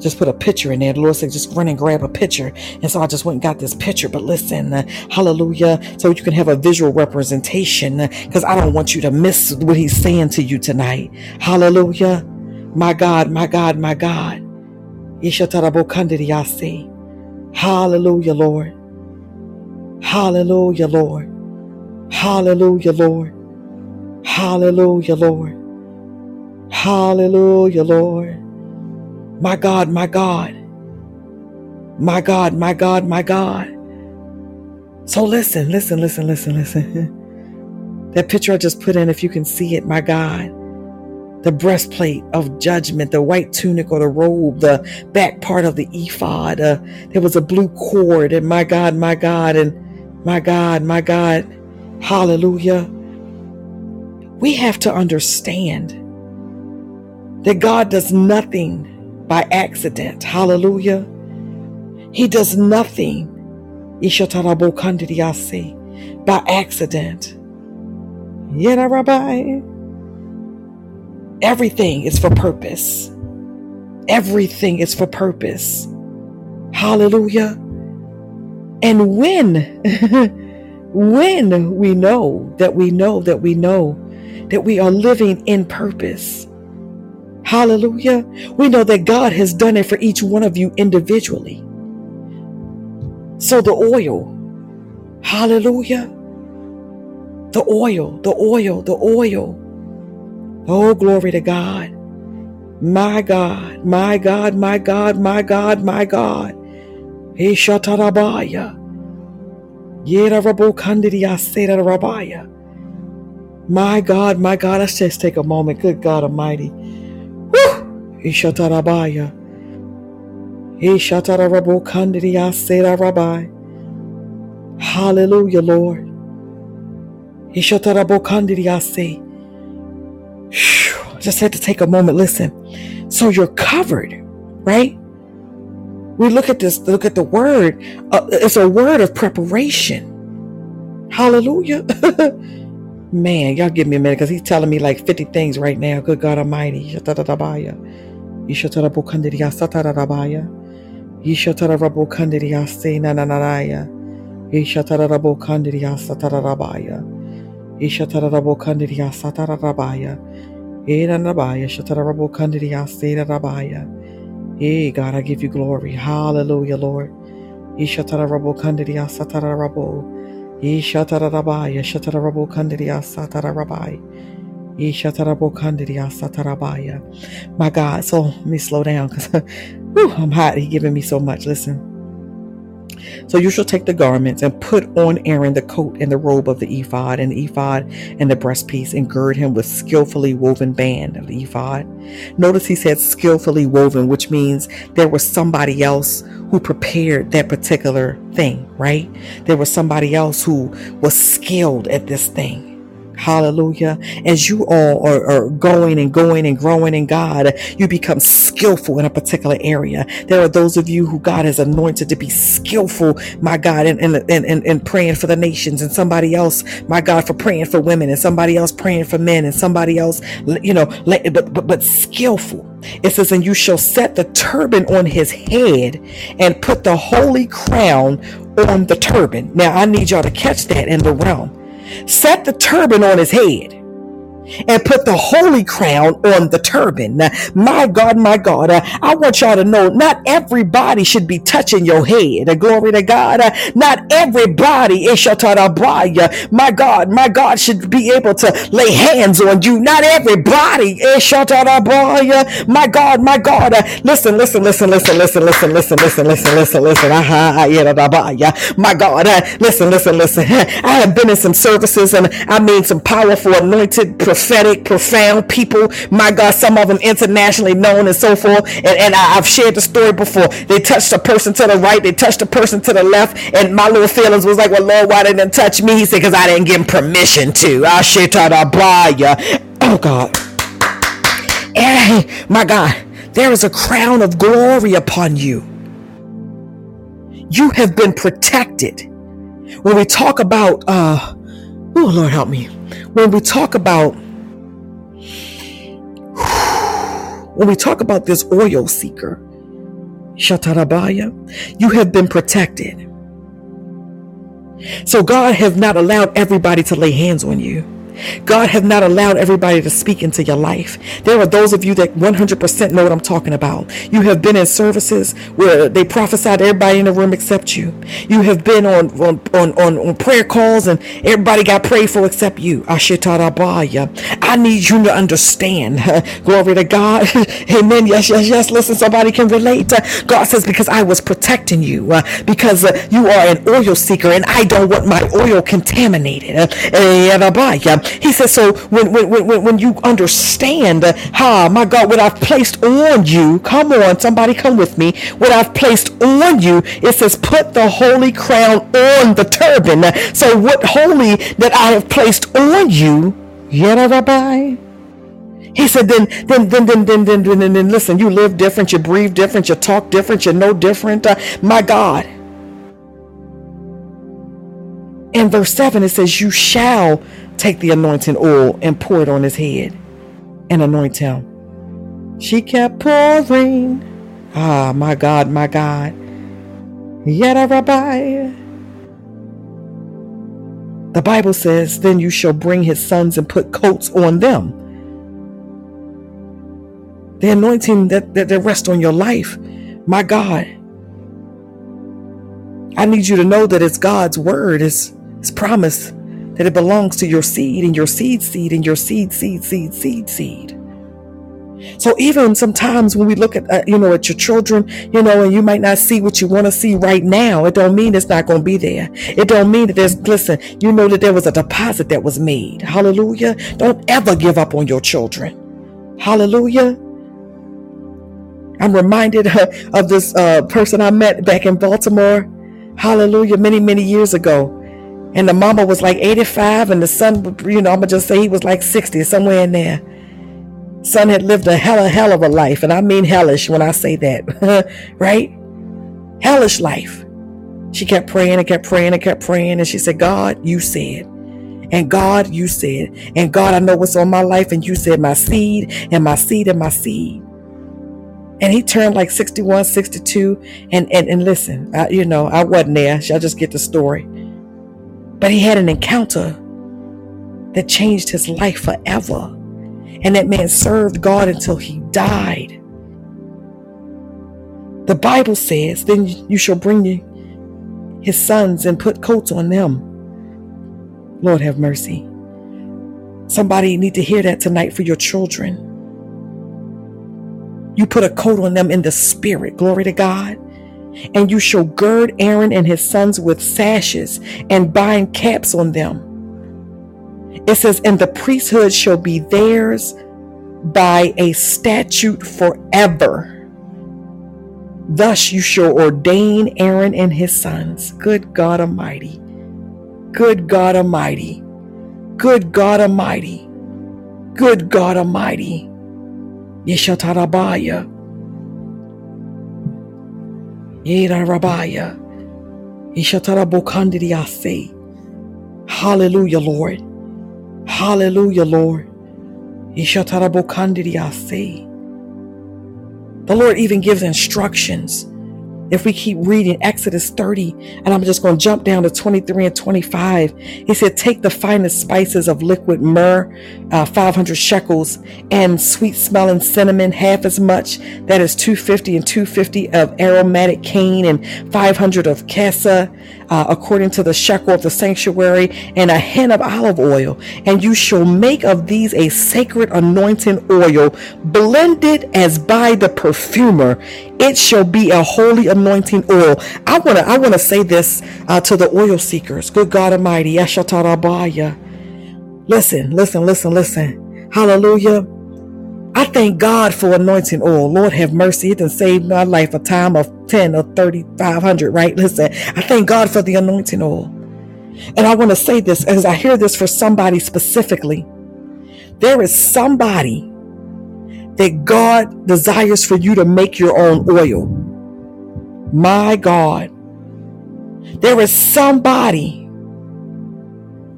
Speaker 1: just put a picture in there. The Lord said, just run and grab a picture. And so I just went and got this picture. But listen, uh, hallelujah. So you can have a visual representation because uh, I don't want you to miss what he's saying to you tonight. Hallelujah. My God, my God, my God. Hallelujah, Lord. Hallelujah, Lord. Hallelujah, Lord. Hallelujah, Lord. Hallelujah, Lord. My God, my God. My God, my God, my God. So listen, listen, listen, listen, listen. <laughs> that picture I just put in, if you can see it, my God. The breastplate of judgment, the white tunic or the robe, the back part of the ephod. Uh, there was a blue cord, and my God, my God, and my God, my God. Hallelujah. We have to understand that God does nothing by accident. Hallelujah. He does nothing by accident. Yet, Rabbi, everything is for purpose. Everything is for purpose. Hallelujah. And when, <laughs> when we know that we know that we know that we are living in purpose, Hallelujah. We know that God has done it for each one of you individually. So the oil, hallelujah. The oil, the oil, the oil. Oh, glory to God. My God, my God, my God, my God, my God. Ishatarabaya. My God, my God, let's just take a moment. Good God Almighty. Ishatarabaya. Ishatarabu kandiya sera rabbi. Hallelujah, Lord. Ishatarabu kandiya se. Just had to take a moment. Listen. So you're covered, right? We look at this, look at the word. Uh, it's a word of preparation. Hallelujah. <laughs> Man, y'all give me a minute because he's telling me like 50 things right now. Good God Almighty. Ishatara Bokandiriya Satara Rabaya. Ishatara Rabokandiriya Senananaraya. Ishatara Rabokandiriya Satara Rabaya. Ishatara Rabokandiriya Satara Rabaya. Era Rabaya. Shatara Rabaya. Hey, God, I give you glory. Hallelujah, Lord. Ishatara Rabokandiriya Satara Rabo. Ishatara Rabaya. Shatara Rabokandiriya Satara Rabaya. My God, so let me slow down because <laughs> I'm hot. He giving me so much. Listen. So you shall take the garments and put on Aaron the coat and the robe of the ephod and the ephod and the breastpiece and gird him with skillfully woven band of the ephod. Notice he said skillfully woven, which means there was somebody else who prepared that particular thing, right? There was somebody else who was skilled at this thing. Hallelujah. As you all are, are, going and going and growing in God, you become skillful in a particular area. There are those of you who God has anointed to be skillful, my God, in, in, in, in praying for the nations, and somebody else, my God, for praying for women, and somebody else praying for men, and somebody else, you know, but, but, but skillful. It says, and you shall set the turban on his head and put the holy crown on the turban. Now, I need y'all to catch that in the realm set the turban on his head and put the holy crown on the turban. My God, my God, I want y'all to know not everybody should be touching your head. Glory to God. Not everybody, my God, my God should be able to lay hands on you. Not everybody, my God, my God. Listen, listen, listen, listen, listen, listen, listen, listen, listen, listen, listen. My God, listen, listen, listen. I have been in some services and I mean some powerful anointed prophetic, profound people. My God, some of them internationally known and so forth. And, and I, have shared the story before. They touched a person to the right, they touched a person to the left, and my little feelings was like, well, Lord, why didn't touch me? He said, because I didn't give him permission to. I shit Oh God. Hey, my God, there is a crown of glory upon you. You have been protected. When we talk about, uh, oh Lord, help me. When we talk about <sighs> when we talk about this oil seeker, Shatarabaya, you have been protected. So God have not allowed everybody to lay hands on you. God have not allowed everybody to speak into your life. There are those of you that 100% know what I'm talking about. You have been in services where they prophesied everybody in the room except you. You have been on on, on, on, on prayer calls and everybody got prayed for except you. I need you to understand. <laughs> Glory to God. <laughs> Amen. Yes, yes, yes. Listen, somebody can relate. God says, because I was protecting you, uh, because uh, you are an oil seeker and I don't want my oil contaminated. <laughs> Uh, he says, so when, when, when, when you understand, ha, my God, what I've placed on you, come on, somebody come with me. What I've placed on you, it says, put the holy crown on the turban. So what holy that I have placed on you, Rabbi? He said, then, then, then, then, then, then, then, then, then, listen, you live different, you breathe different, you talk different, you know different. Uh, my God. In verse 7, it says, You shall take the anointing oil and pour it on his head and anoint him. She kept pouring. Ah, my God, my God. Yet rabbi. The Bible says, Then you shall bring his sons and put coats on them. The anointing that, that, that rests on your life. My God. I need you to know that it's God's word, it's, it's promise that it belongs to your seed and your seed seed and your seed seed seed seed seed. So even sometimes when we look at uh, you know at your children, you know, and you might not see what you want to see right now, it don't mean it's not going to be there. It don't mean that there's listen. You know that there was a deposit that was made. Hallelujah. Don't ever give up on your children. Hallelujah. I'm reminded <laughs> of this uh, person I met back in Baltimore. Hallelujah, many many years ago. And the mama was like 85, and the son, you know, I'm gonna just say he was like 60, somewhere in there. Son had lived a hell, a hell of a life, and I mean hellish when I say that, <laughs> right? Hellish life. She kept praying and kept praying and kept praying, and she said, God, you said. And God, you said. And God, I know what's on my life, and you said my seed and my seed and my seed. And he turned like 61, 62. And, and, and listen, I, you know, I wasn't there. I'll just get the story. But he had an encounter that changed his life forever. And that man served God until he died. The Bible says, Then you shall bring his sons and put coats on them. Lord have mercy. Somebody need to hear that tonight for your children. You put a coat on them in the spirit. Glory to God. And you shall gird Aaron and his sons with sashes and bind caps on them it says, and the priesthood shall be theirs by a statute forever. Thus you shall ordain Aaron and his sons. Good God Almighty. Good God Almighty. Good God Almighty. Good God Almighty. Yeshatarabaya. Yedarabaya. Yeshatarabokandiriase. Hallelujah, Lord. Hallelujah, Lord. The Lord even gives instructions if we keep reading Exodus 30, and I'm just going to jump down to 23 and 25, he said, Take the finest spices of liquid myrrh, uh, 500 shekels, and sweet smelling cinnamon, half as much. That is 250 and 250 of aromatic cane, and 500 of cassia, uh, according to the shekel of the sanctuary, and a hin of olive oil. And you shall make of these a sacred anointing oil, blended as by the perfumer it shall be a holy anointing oil. I want to I want to say this uh, to the oil seekers. Good God Almighty, Listen, listen, listen, listen. Hallelujah. I thank God for anointing oil. Lord have mercy. It done saved my life a time of 10 or 3,500, right? Listen, I thank God for the anointing oil. And I want to say this as I hear this for somebody specifically. There is somebody that God desires for you to make your own oil. My God. There is somebody,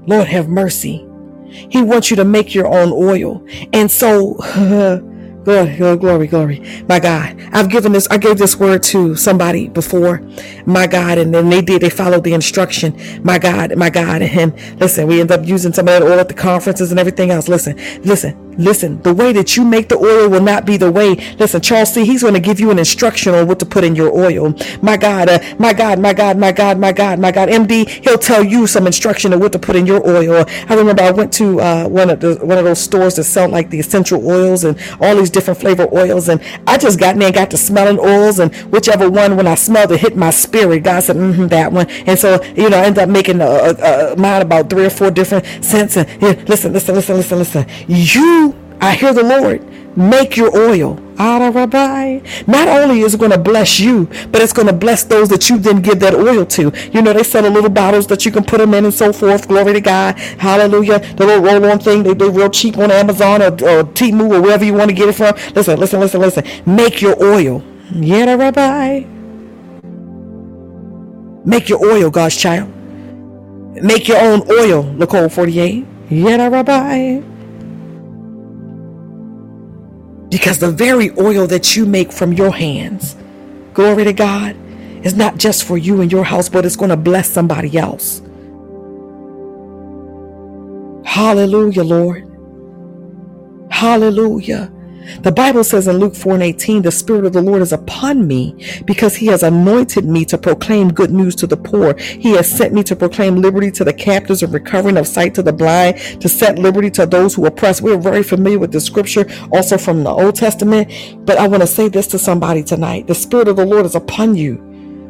Speaker 1: Lord have mercy. He wants you to make your own oil. And so, <laughs> Glory, glory, glory. My God. I've given this, I gave this word to somebody before. My God. And then they did, they followed the instruction. My God, my God. And him. listen, we end up using some of that oil at the conferences and everything else. Listen, listen. Listen, the way that you make the oil will not be the way. Listen, Charles C. He's going to give you an instruction on what to put in your oil. My God, uh, my God, my God, my God, my God, my God. MD, he'll tell you some instruction on what to put in your oil. I remember I went to uh, one of the one of those stores that sell like the essential oils and all these different flavor oils, and I just got in there and got to smelling oils, and whichever one when I smelled it hit my spirit. God said, mm-hmm, that one, and so you know I ended up making a, a, a mind about three or four different scents. And yeah, listen, listen, listen, listen, listen. You I hear the Lord make your oil. Not only is it going to bless you, but it's going to bless those that you then give that oil to. You know, they sell the little bottles that you can put them in and so forth. Glory to God. Hallelujah. The little roll on thing, they, they're real cheap on Amazon or, or Temu or wherever you want to get it from. Listen, listen, listen, listen. Make your oil. Yeah, Rabbi. Make your oil, God's child. Make your own oil, Nicole 48. Yeah, Rabbi. Because the very oil that you make from your hands, glory to God, is not just for you and your house, but it's going to bless somebody else. Hallelujah, Lord. Hallelujah. The Bible says in Luke 4 and 18, the Spirit of the Lord is upon me because he has anointed me to proclaim good news to the poor. He has sent me to proclaim liberty to the captives and recovering of sight to the blind, to set liberty to those who oppress. We're very familiar with the scripture also from the Old Testament. But I want to say this to somebody tonight. The Spirit of the Lord is upon you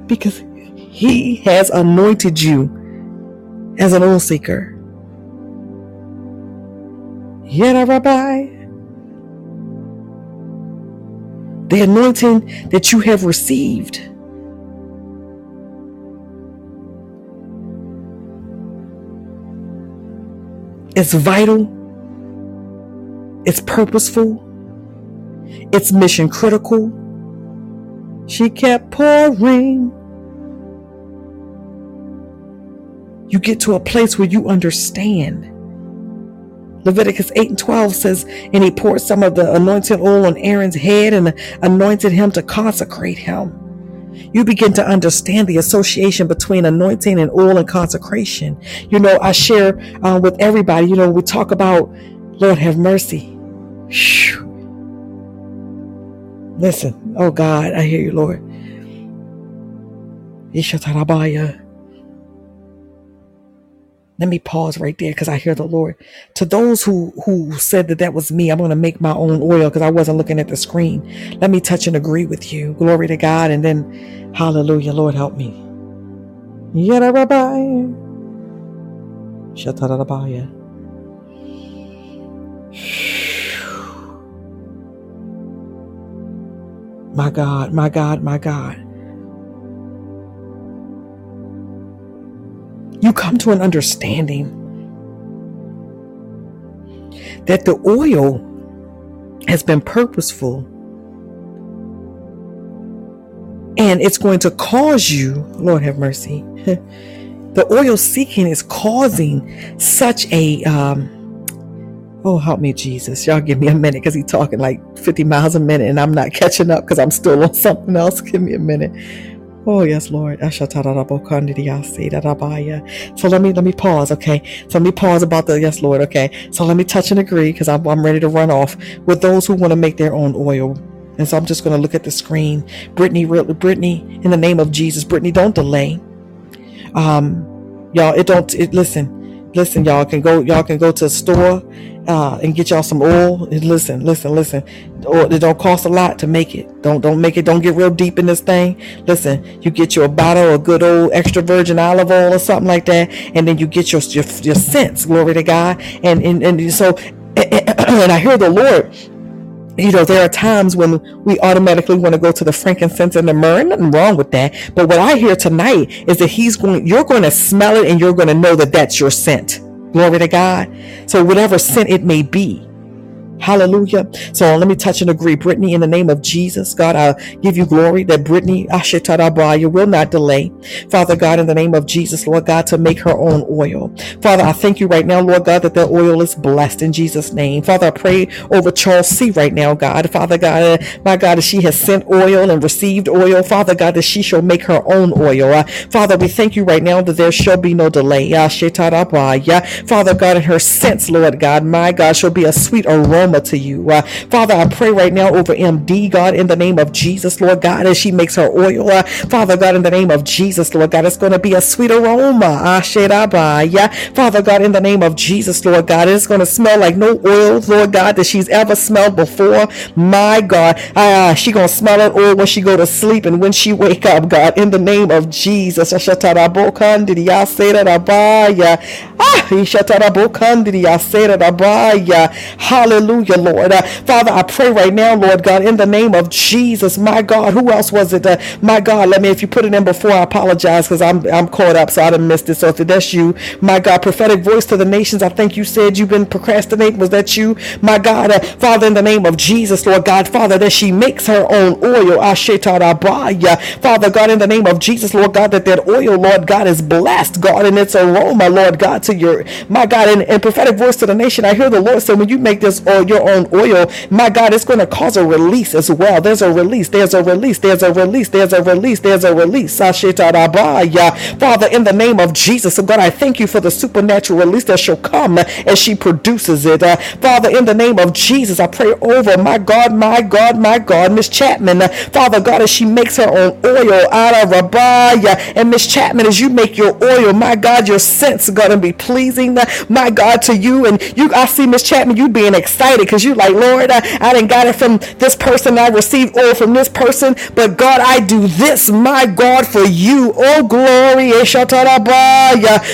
Speaker 1: because he has anointed you as an oil seeker. Yet, Rabbi. The anointing that you have received. It's vital, it's purposeful, it's mission critical. She kept pouring. You get to a place where you understand Leviticus 8 and 12 says, And he poured some of the anointing oil on Aaron's head and anointed him to consecrate him. You begin to understand the association between anointing and oil and consecration. You know, I share uh, with everybody, you know, we talk about, Lord, have mercy. Whew. Listen, oh God, I hear you, Lord. Ishatarabaya. Let me pause right there because I hear the Lord. To those who who said that that was me, I'm going to make my own oil because I wasn't looking at the screen. Let me touch and agree with you. Glory to God, and then Hallelujah, Lord, help me. My God, my God, my God. You come to an understanding that the oil has been purposeful and it's going to cause you, Lord have mercy. <laughs> the oil seeking is causing such a, um, oh, help me, Jesus. Y'all give me a minute because he's talking like 50 miles a minute and I'm not catching up because I'm still on <laughs> something else. Give me a minute. Oh yes, Lord. So let me let me pause, okay? So let me pause about the yes, Lord, okay? So let me touch and agree because I'm, I'm ready to run off with those who want to make their own oil. And so I'm just going to look at the screen. Brittany, Brittany, in the name of Jesus, Brittany, don't delay. Um, y'all, it don't. It listen, listen, y'all can go. Y'all can go to a store uh, and get y'all some oil. And listen, listen, listen. Or it don't cost a lot to make it. Don't don't make it. Don't get real deep in this thing. Listen, you get you a bottle of good old extra virgin olive oil or something like that, and then you get your your, your scents. Glory to God. And and and so, <clears throat> and I hear the Lord you know, there are times when we automatically want to go to the frankincense and the myrrh. Nothing wrong with that. But what I hear tonight is that he's going, you're going to smell it and you're going to know that that's your scent. Glory to God. So whatever sin it may be, Hallelujah. So let me touch and agree. Brittany, in the name of Jesus, God, I give you glory that Brittany you will not delay. Father God, in the name of Jesus, Lord God, to make her own oil. Father, I thank you right now, Lord God, that that oil is blessed in Jesus' name. Father, I pray over Charles C. right now, God. Father God, my God, as she has sent oil and received oil, Father God, that she shall make her own oil. Father, we thank you right now that there shall be no delay. Uh, Father God, in her scents, Lord God, my God, shall be a sweet aroma aroma to you. Uh, Father, I pray right now over MD, God, in the name of Jesus, Lord God, as she makes her oil. Uh, Father God, in the name of Jesus, Lord God, it's going to be a sweet aroma. Uh, yeah. Father God, in the name of Jesus, Lord God, it's going to smell like no oil, Lord God, that she's ever smelled before. My God, uh, she going to smell it oil when she go to sleep and when she wake up, God, in the name of Jesus. Ah, Hallelujah. Hallelujah, Lord. Uh, Father, I pray right now, Lord God, in the name of Jesus, my God. Who else was it? Uh, my God, let me, if you put it in before, I apologize because I'm, I'm caught up, so I didn't miss it. So if that's you, my God, prophetic voice to the nations, I think you said you've been procrastinating. Was that you? My God, uh, Father, in the name of Jesus, Lord God, Father, that she makes her own oil. Father God, in the name of Jesus, Lord God, that that oil, Lord God, is blessed, God, and its aroma, Lord God, to your, my God, and, and prophetic voice to the nation. I hear the Lord say, when you make this oil, your own oil, my God, it's going to cause a release as well. There's a release. There's a release. There's a release. There's a release. There's a release. Father, in the name of Jesus, oh God, I thank you for the supernatural release that shall come as she produces it. Uh, Father, in the name of Jesus, I pray over my God, my God, my God, Miss Chapman. Uh, Father God, as she makes her own oil out of Rabbiah. And Miss Chapman, as you make your oil, my God, your scent's going to be pleasing, uh, my God, to you. And you, I see Miss Chapman, you being excited because you're like, Lord, I, I didn't got it from this person. I received oil from this person. But God, I do this, my God, for you. Oh, glory. Eh,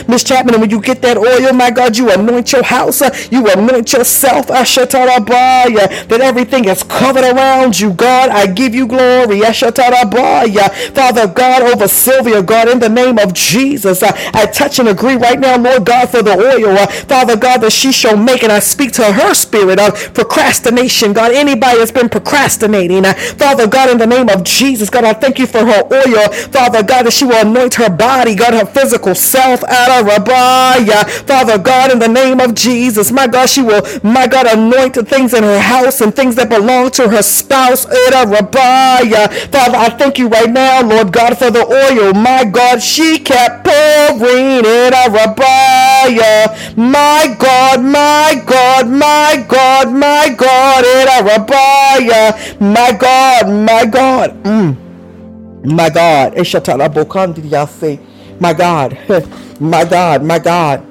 Speaker 1: Miss Chapman, and when you get that oil, my God, you anoint your house. Uh, you anoint yourself. Uh, that everything is covered around you. God, I give you glory. Eh, Father God, over Sylvia, God, in the name of Jesus, I, I touch and agree right now, Lord God, for the oil. Uh, Father God, that she shall make, and I speak to her spirit uh, procrastination. God, anybody that's been procrastinating, uh, Father God, in the name of Jesus, God, I thank you for her oil. Father God, that she will anoint her body, God, her physical self Rabbiah. Father God, in the name of Jesus, my God, she will, my God, anoint the things in her house and things that belong to her spouse. Rabbiah. Father, I thank you right now, Lord God, for the oil. My God, she kept pouring it a Rabbiah. My God, my God, my God, my God, it a Rabbiah. My God, my God. Mm. My God. My God. <laughs> My God, my God.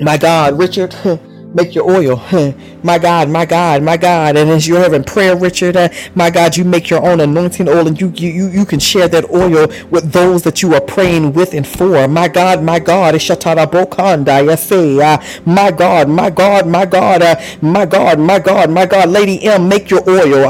Speaker 1: My God, Richard <laughs> make your oil. <laughs> My God, my God, my God. And as you're having prayer, Richard, uh, my God, you make your own anointing oil and you, you, you can share that oil with those that you are praying with and for. My God, my God. My God, my God, my God, uh, my God, my God, my God. Lady M, make your oil.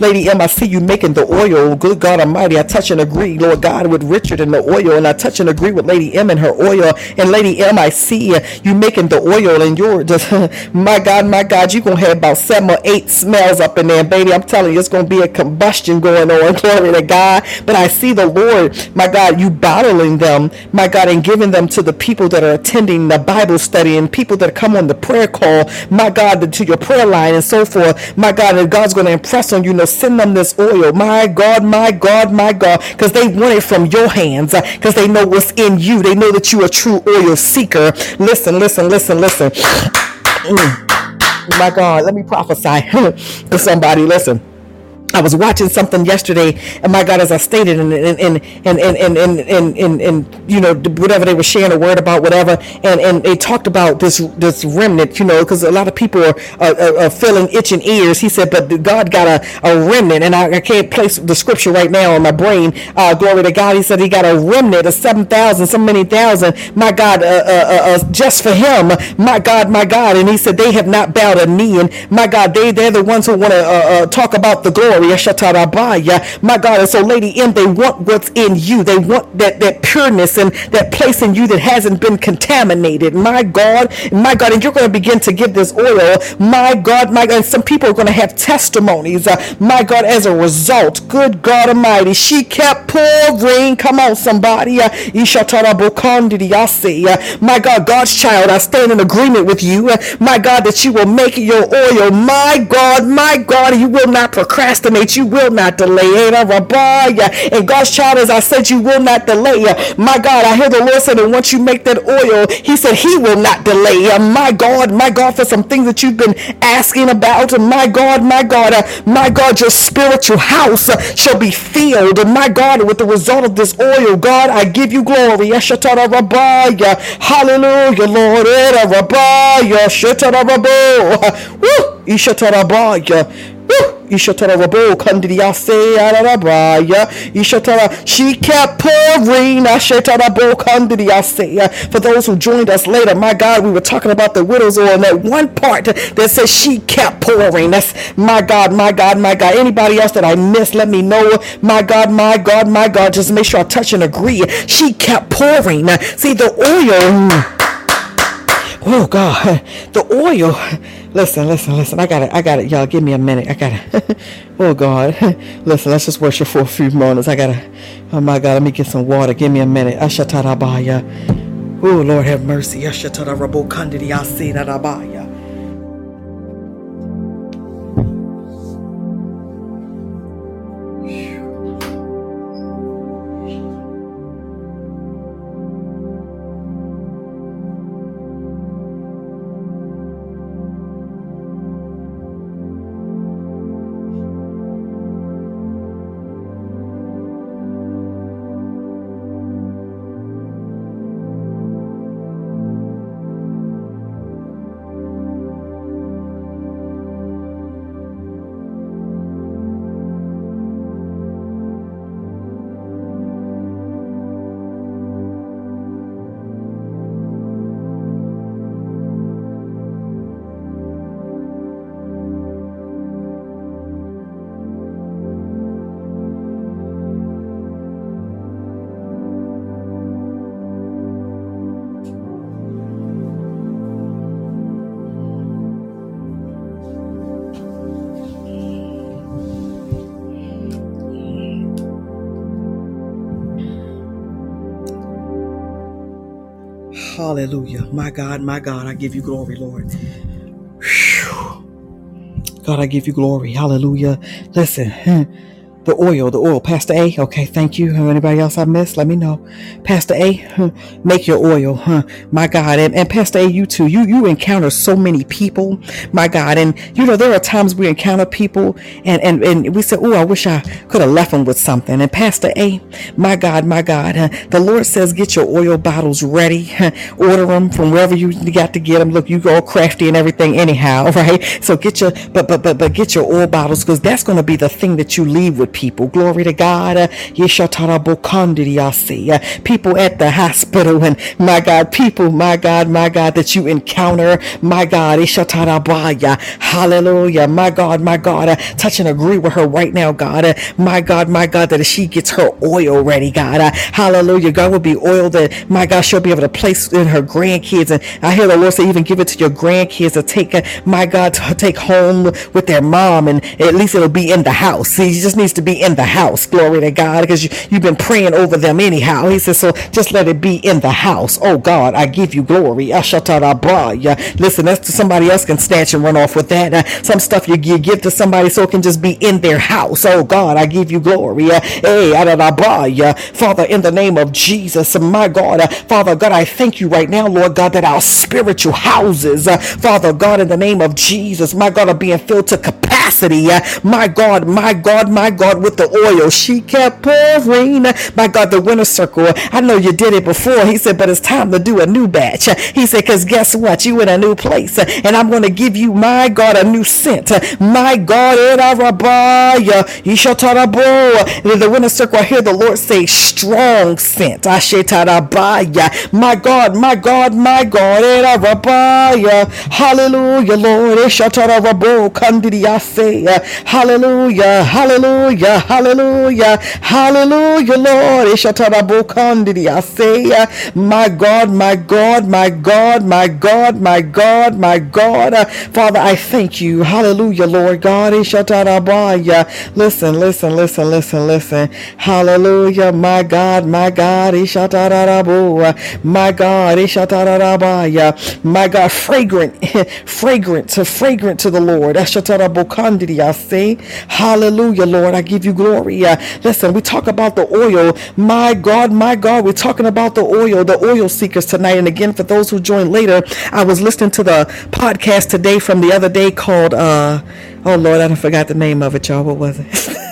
Speaker 1: Lady M, I see you making the oil. Good God Almighty, I touch and agree, Lord God, with Richard and the oil. And I touch and agree with Lady M and her oil. And Lady M, I see you making the oil girl and you're just my God, my God, you're gonna have about seven or eight smells up in there, baby. I'm telling you, it's gonna be a combustion going on. <laughs> Glory to God. But I see the Lord, my God, you bottling them, my God, and giving them to the people that are attending the Bible study and people that come on the prayer call, my God, to your prayer line and so forth. My God, and God's gonna impress on you, you know, send them this oil. My God, my God, my God, because they want it from your hands, because they know what's in you. They know that you're a true oil seeker. Listen, listen, listen, listen listen. <clears throat> My God, let me prophesy <laughs> to somebody. Listen. I was watching something yesterday, and my God, as I stated, and and and and and and, and, and, and you know whatever they were sharing a word about whatever, and and they talked about this this remnant, you know, because a lot of people are, are, are, feeling itching ears. He said, but God got a, a remnant, and I, I can't place the scripture right now in my brain. Uh, glory to God. He said he got a remnant of seven thousand, so many thousand. My God, uh, uh, uh, uh just for him. My God, my God, and he said they have not bowed a knee, and my God, they they're the ones who want to uh, talk about the glory my God. And so, Lady M, they want what's in you. They want that, that pureness and that place in you that hasn't been contaminated. My God, my God. And you're going to begin to give this oil. My God, my God. And some people are going to have testimonies. Uh, my God, as a result. Good God Almighty. She kept pouring. Come on, somebody. Uh, uh, my God, God's child, I stand in agreement with you. Uh, my God, that you will make your oil. My God, my God, you will not procrastinate you will not delay. Eh, and God's child, as I said, you will not delay. Eh, my God, I hear the Lord say that once you make that oil, He said He will not delay. Eh, my God, my God, for some things that you've been asking about. My God, my God, my God, your spiritual house shall be filled. My God, with the result of this oil, God, I give you glory. Hallelujah, Lord. Woo! Ishatara She kept pouring For those who joined us later, my God, we were talking about the widow's oil and that one part that says she kept pouring. That's my God, my God, my God. Anybody else that I missed, let me know. My God, my God, my God. Just make sure I touch and agree. She kept pouring. See the oil. Oh God, the oil Listen, listen, listen. I got it. I got it. Y'all, give me a minute. I got it. <laughs> oh, God. listen, let's just worship for a few moments. I got to. Oh, my God. Let me get some water. Give me a minute. Ashatarabaya. Oh, Lord have mercy. Hallelujah. My God, my God, I give you glory, Lord. Whew. God, I give you glory. Hallelujah. Listen. <laughs> The oil, the oil. Pastor A, okay, thank you. Anybody else I missed? Let me know. Pastor A, make your oil, huh? My God. And, and Pastor A, you too. You you encounter so many people, my God. And you know, there are times we encounter people and and, and we say, Oh, I wish I could have left them with something. And Pastor A, my God, my God, huh? the Lord says, get your oil bottles ready. Huh? Order them from wherever you got to get them. Look, you go crafty and everything anyhow, <laughs> right? So get your but but but but get your oil bottles because that's going to be the thing that you leave with people. Glory to God. People at the hospital and my God, people, my God, my God, that you encounter, my God. Hallelujah. My God, my God. Touch and agree with her right now, God. My God, my God, that she gets her oil ready, God. Hallelujah. God will be oiled that, my God, she'll be able to place in her grandkids. And I hear the Lord say, even give it to your grandkids to take, my God, to take home with their mom. And at least it'll be in the house. See, just needs to be in the house. Glory to God, because you, you've been praying over them anyhow. He says, so just let it be in the house. Oh God, I give you glory. Listen, that's somebody else can snatch and run off with that. Uh, some stuff you, you give to somebody so it can just be in their house. Oh God, I give you glory. Uh, Father, in the name of Jesus, my God, uh, Father God, I thank you right now, Lord God, that our spiritual houses, uh, Father God, in the name of Jesus, my God, are being filled to capacity. Uh, my God, my God, my God, with the oil. She kept pouring. My God, the winner circle. I know you did it before. He said, but it's time to do a new batch. He said, because guess what? You in a new place. And I'm going to give you, my God, a new scent. My God, the winner circle, I hear the Lord say, strong scent. My God, my God, my God. Hallelujah, Lord. Uh, hallelujah, hallelujah, hallelujah, hallelujah, Lord. I say, uh, my God, my God, my God, my God, my God, my God. Uh, Father, I thank you. Hallelujah, Lord God. Listen, listen, listen, listen, listen. Hallelujah, my God, my God. My God, my God, fragrant, <laughs> fragrant fragrant to the Lord. Hallelujah, Lord. I give you glory. Uh, listen, we talk about the oil. My God, my God, we're talking about the oil, the oil seekers tonight. And again, for those who joined later, I was listening to the podcast today from the other day called, uh, oh Lord, I forgot the name of it, y'all. What was it?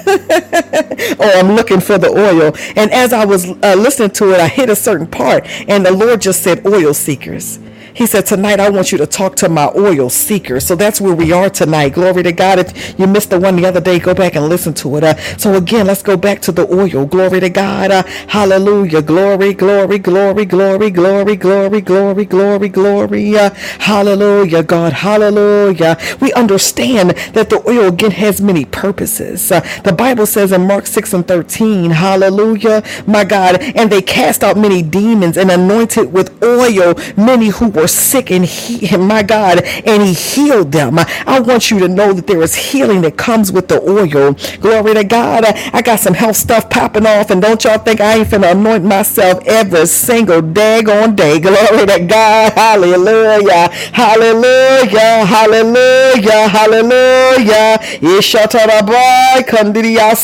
Speaker 1: <laughs> oh, I'm looking for the oil. And as I was uh, listening to it, I hit a certain part, and the Lord just said, oil seekers. He said, Tonight I want you to talk to my oil seeker. So that's where we are tonight. Glory to God. If you missed the one the other day, go back and listen to it. Uh, so again, let's go back to the oil. Glory to God. Uh, hallelujah. Glory, glory, glory, glory, glory, glory, glory, glory, glory. Uh, hallelujah, God. Hallelujah. We understand that the oil again has many purposes. Uh, the Bible says in Mark 6 and 13, hallelujah, my God, and they cast out many demons and anointed with oil many who were were sick and he, my God, and he healed them. I want you to know that there is healing that comes with the oil. Glory to God. I got some health stuff popping off, and don't y'all think I ain't finna anoint myself every single day, daggone day. Glory to God. Hallelujah. Hallelujah. Hallelujah. Hallelujah. Ishatarabai. Kandiria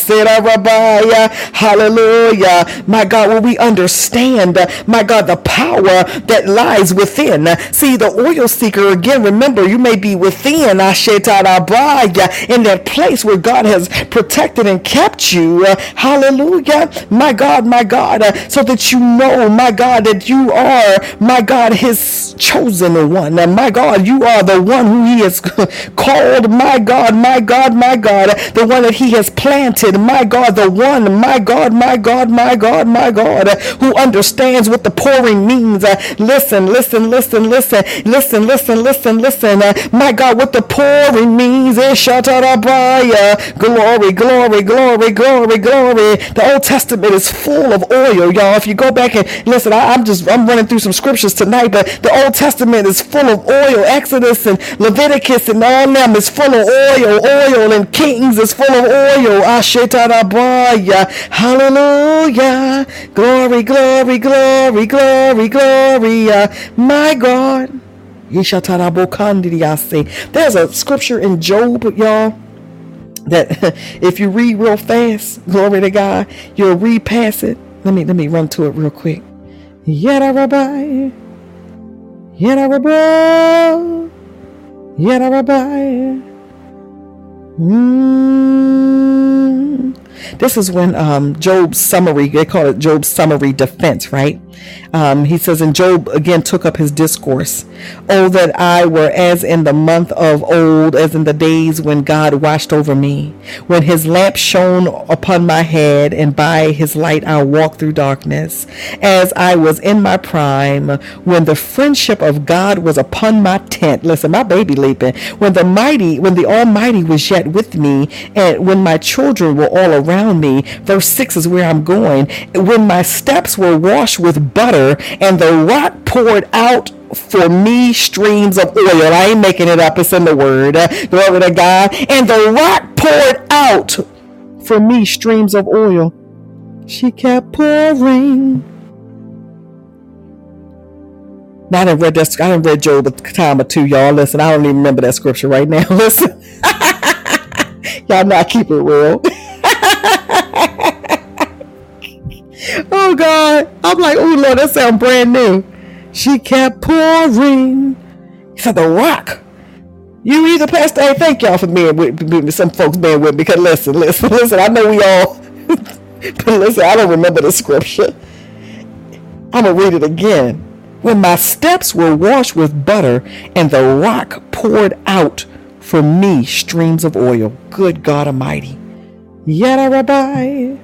Speaker 1: Rabaya. Hallelujah. My God, will we understand, my God, the power that lies within. See, the oil seeker, again, remember, you may be within Asheta Rabai in that place where God has protected and kept you. Hallelujah. My God, my God, so that you know, my God, that you are, my God, his chosen one. My God, you are the one who he has called, my God, my God, my God, the one that he has planted, my God, the one, my God, my God, my God, my God, who understands what the pouring means. Listen, listen, listen, listen, listen, listen, listen, listen. My God, what the pouring means is shatarabaya. Glory, glory, glory, glory, glory. The Old Testament is full of oil, y'all. If you go back and listen, I, am just I'm running through some scriptures tonight, but the Old Testament is full of oil. Exodus and Leviticus and all them is full of oil. Oil and Kings is full of oil. Ashetarabaya. Hallelujah. Glory, glory, glory, glory, glory. Uh, my God. There's a scripture in Job, y'all that <laughs> if you read real fast, glory to God, you'll read past it. Let me let me run to it real quick. Yada rabbi, yada rabbi, yada rabbi. Mm. This is when um, Job's summary, they call it Job's summary defense, right? Um, he says, and Job again took up his discourse. Oh, that I were as in the month of old, as in the days when God watched over me, when his lamp shone upon my head, and by his light I walked through darkness, as I was in my prime, when the friendship of God was upon my tent. Listen, my baby leaping. When the mighty, when the Almighty was yet with me, and when my children were all around me. Verse 6 is where I'm going. When my steps were washed with butter and the rock poured out for me streams of oil. I ain't making it up. It's in the word. Glory to God. And the rock poured out for me streams of oil. She kept pouring. Now I didn't read that. I didn't read Job a time or two, y'all. Listen, I don't even remember that scripture right now. <laughs> Listen, <laughs> y'all not keep it real. Oh God. I'm like, oh Lord, that sounds brand new. She kept pouring. He said, the rock. You either pastor. Hey, thank y'all for being with me. Some folks being with me. Because listen, listen, <laughs> listen. I know we all, <laughs> but listen, I don't remember the scripture. I'm gonna read it again. When my steps were washed with butter, and the rock poured out for me streams of oil. Good God Almighty. Yada Rabbi.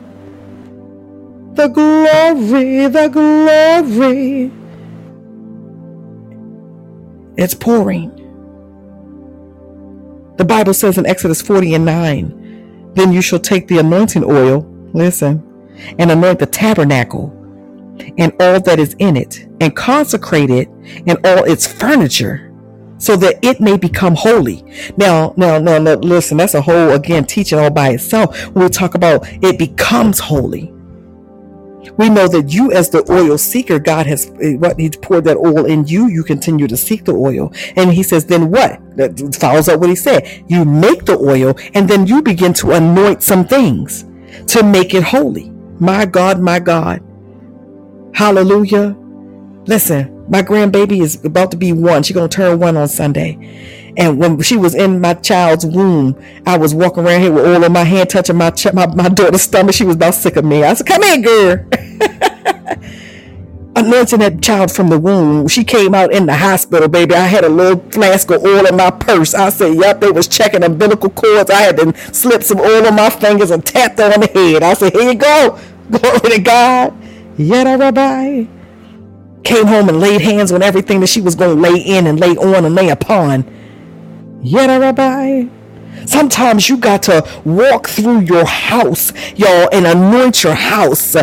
Speaker 1: The glory, the glory. It's pouring. The Bible says in Exodus 40 and 9, Then you shall take the anointing oil, listen, and anoint the tabernacle and all that is in it, and consecrate it and all its furniture, so that it may become holy. Now, now, now, now listen, that's a whole, again, teaching all by itself. We'll talk about it becomes holy. We know that you, as the oil seeker, God has eh, what He's poured that oil in you. You continue to seek the oil, and He says, then what? That follows up what He said. You make the oil, and then you begin to anoint some things to make it holy. My God, my God, Hallelujah! Listen, my grandbaby is about to be one. She's gonna turn one on Sunday. And when she was in my child's womb, I was walking around here with oil on my hand, touching my, ch- my, my daughter's stomach. She was about sick of me. I said, come here, girl. <laughs> Anointing that child from the womb. She came out in the hospital, baby. I had a little flask of oil in my purse. I said, yep, they was checking umbilical cords. I had to slip some oil on my fingers and tapped on the head. I said, here you go. <laughs> Glory to God. Yada rabbi. Came home and laid hands on everything that she was going to lay in and lay on and lay upon. Yada Rabbi. Sometimes you got to walk through your house, y'all, and anoint your house.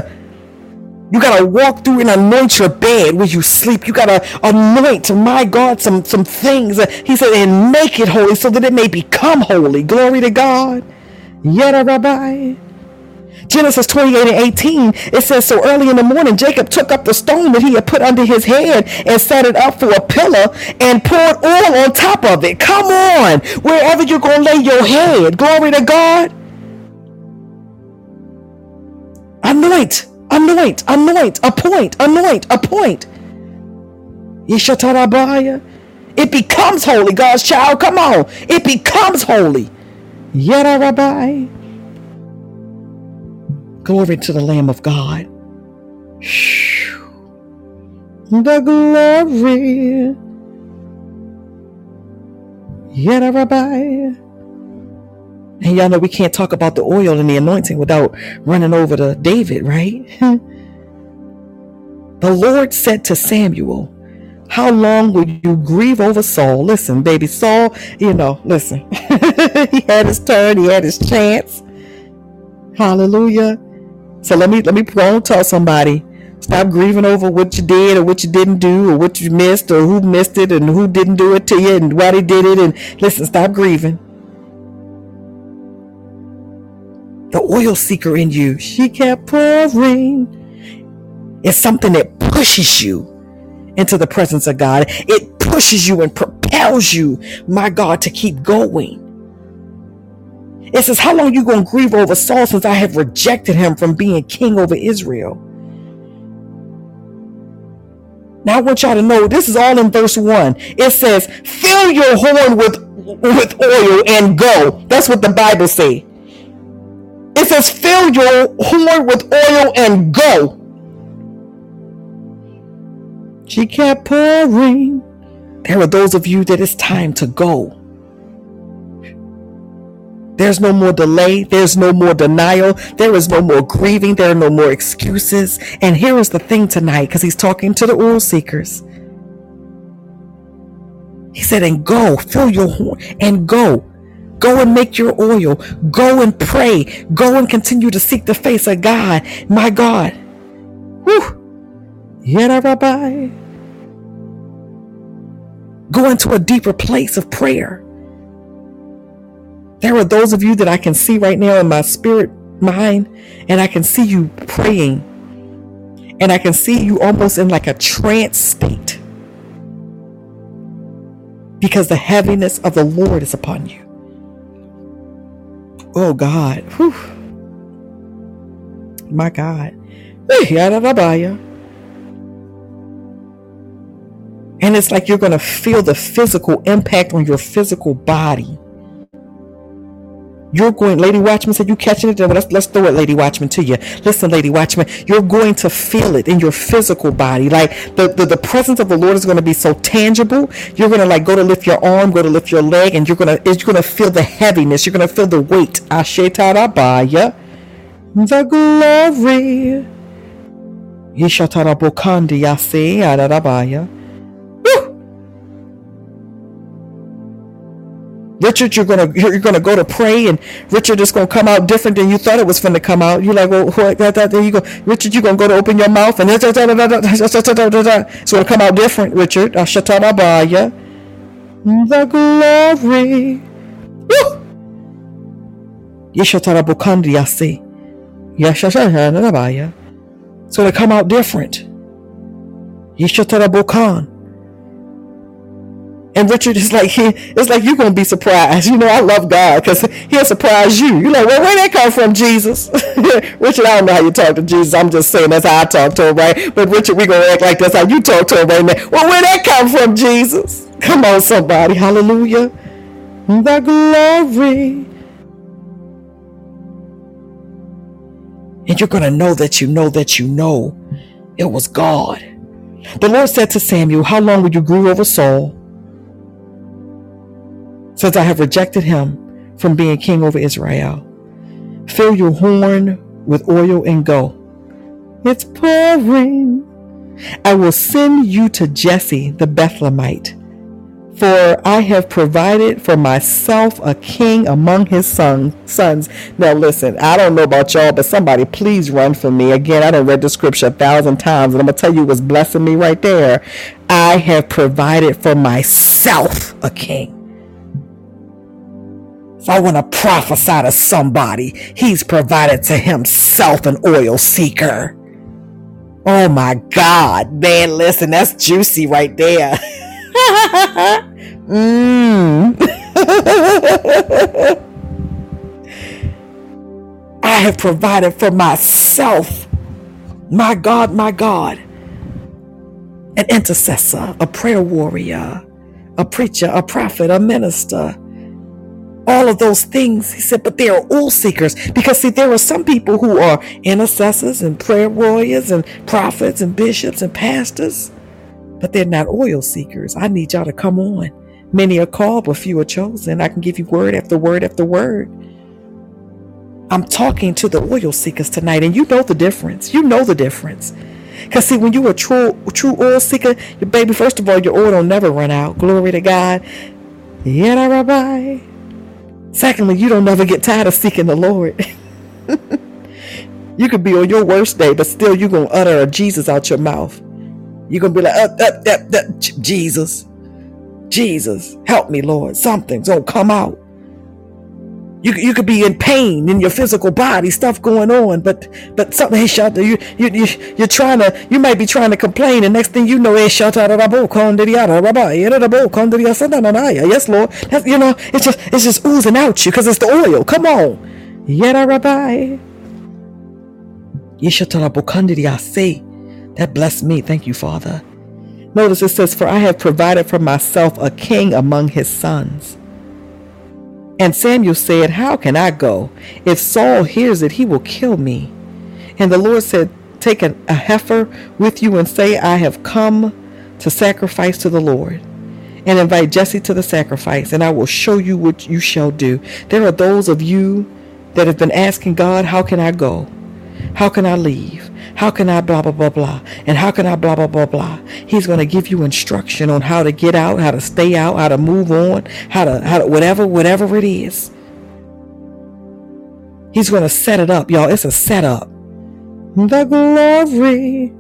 Speaker 1: You gotta walk through and anoint your bed where you sleep. You gotta anoint, my God, some some things. He said, and make it holy so that it may become holy. Glory to God. Yada Rabbi. Genesis 28 and 18, it says, So early in the morning, Jacob took up the stone that he had put under his head and set it up for a pillar and poured oil on top of it. Come on, wherever you're going to lay your head. Glory to God. Anoint anoint, anoint, appoint, anoint, appoint. Yeshatarabaya. It becomes holy, God's child. Come on. It becomes holy. Yada Rabbi. Glory to the Lamb of God. The glory. Yada Rabbi. And y'all know we can't talk about the oil and the anointing without running over to David, right? <laughs> the Lord said to Samuel, How long will you grieve over Saul? Listen, baby, Saul, you know, listen. <laughs> he had his turn, he had his chance. Hallelujah. So let me let me go and tell somebody. Stop grieving over what you did or what you didn't do or what you missed or who missed it and who didn't do it to you and why they did it. And listen, stop grieving. the oil seeker in you. She kept pouring. It's something that pushes you into the presence of God. It pushes you and propels you, my God, to keep going. It says, How long you gonna grieve over Saul since I have rejected him from being king over Israel? Now I want y'all to know this is all in verse 1. It says, Fill your horn with with oil and go. That's what the Bible say. It says, fill your horn with oil and go. She kept pouring. There are those of you that it's time to go. There's no more delay. There's no more denial. There is no more grieving. There are no more excuses. And here is the thing tonight, because he's talking to the oil seekers. He said, and go, fill your horn and go. Go and make your oil. Go and pray. Go and continue to seek the face of God. My God. Whew. Yada Rabbi. Go into a deeper place of prayer. There are those of you that I can see right now in my spirit mind, and I can see you praying. And I can see you almost in like a trance state. Because the heaviness of the Lord is upon you. Oh God. Whew. My God. And it's like you're going to feel the physical impact on your physical body you're going, Lady Watchman said, you catching it? Let's, let's throw it, Lady Watchman, to you. Listen, Lady Watchman, you're going to feel it in your physical body. Like the, the, the presence of the Lord is going to be so tangible. You're going to like go to lift your arm, go to lift your leg, and you're going to, you're going to feel the heaviness. You're going to feel the weight. Ashetarabaya. The glory. Yishatarabokandi yase arabaya. Richard, you're gonna you're gonna go to pray, and Richard is gonna come out different than you thought it was gonna come out. You're like, well, what, that, that, there you go, Richard. You're gonna go to open your mouth, and it's gonna come out different, Richard. The glory. Yeshatarabukandi yasi. Yashashanabaya. So they come out different. Yeshatarabukan. And Richard is like, he, <laughs> it's like you're gonna be surprised. You know, I love God because He'll surprise you. You're like, well, where that come from, Jesus? <laughs> Richard, I don't know how you talk to Jesus. I'm just saying that's how I talk to him, right? But Richard, we gonna act like that's how you talk to him right now. Well, where that come from, Jesus? Come on, somebody, Hallelujah! The glory, and you're gonna know that you know that you know it was God. The Lord said to Samuel, "How long will you grieve over Saul?" Since I have rejected him from being king over Israel. Fill your horn with oil and go. It's pouring. I will send you to Jesse the Bethlehemite For I have provided for myself a king among his son, sons. Now, listen, I don't know about y'all, but somebody please run for me. Again, I done read the scripture a thousand times, and I'm going to tell you what's blessing me right there. I have provided for myself a king. If I want to prophesy to somebody, he's provided to himself an oil seeker. Oh my God, man, listen, that's juicy right there. <laughs> mm. <laughs> I have provided for myself, my God, my God, an intercessor, a prayer warrior, a preacher, a prophet, a minister, all of those things. He said, but they are all seekers. Because see, there are some people who are intercessors and prayer warriors and prophets and bishops and pastors, but they're not oil seekers. I need y'all to come on. Many are called, but few are chosen. I can give you word after word after word. I'm talking to the oil seekers tonight, and you know the difference. You know the difference. Because see, when you're a true true oil seeker, your baby, first of all, your oil will never run out. Glory to God. Yeah, Rabbi. Secondly, you don't never get tired of seeking the Lord. <laughs> you could be on your worst day, but still you're going to utter a Jesus out your mouth. You're going to be like, uh, uh, uh, uh, Jesus, Jesus, help me, Lord. Something's going to come out. You, you could be in pain in your physical body, stuff going on, but but something is shut you you you you're trying to you might be trying to complain, and next thing you know, yes, Lord, that's you know it's just it's just oozing out you because it's the oil. Come on, yada rabbi. Oh, that blessed me. Thank you, Father. Notice it says, For I have provided for myself a king among his sons. And Samuel said, How can I go? If Saul hears it, he will kill me. And the Lord said, Take a, a heifer with you and say, I have come to sacrifice to the Lord. And invite Jesse to the sacrifice, and I will show you what you shall do. There are those of you that have been asking God, How can I go? How can I leave? How can I blah, blah, blah, blah? And how can I blah, blah, blah, blah? He's going to give you instruction on how to get out, how to stay out, how to move on, how to, how to, whatever, whatever it is. He's going to set it up, y'all. It's a setup. The glory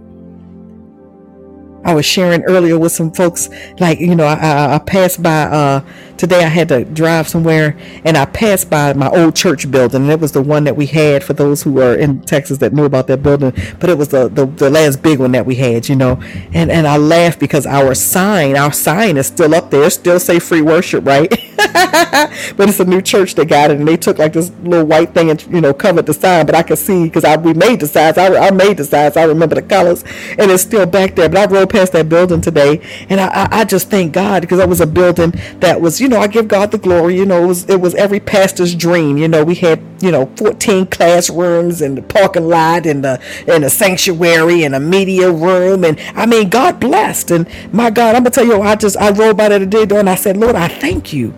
Speaker 1: I was sharing earlier with some folks, like, you know, I, I, passed by, uh, today I had to drive somewhere and I passed by my old church building. And it was the one that we had for those who are in Texas that knew about that building. But it was the, the, the last big one that we had, you know. And, and I laughed because our sign, our sign is still up there, still say free worship, right? <laughs> but it's a new church that got it. And they took like this little white thing and, you know, covered the sign. But I could see because I we made the signs. I, I made the signs. I remember the colors. And it's still back there. But I rode past that building today, and I, I just thank God because that was a building that was, you know, I give God the glory. You know, it was it was every pastor's dream. You know, we had you know 14 classrooms and the parking lot and the and the sanctuary and a media room, and I mean, God blessed. And my God, I'm gonna tell you, I just I rolled by there today, door and I said, Lord, I thank you.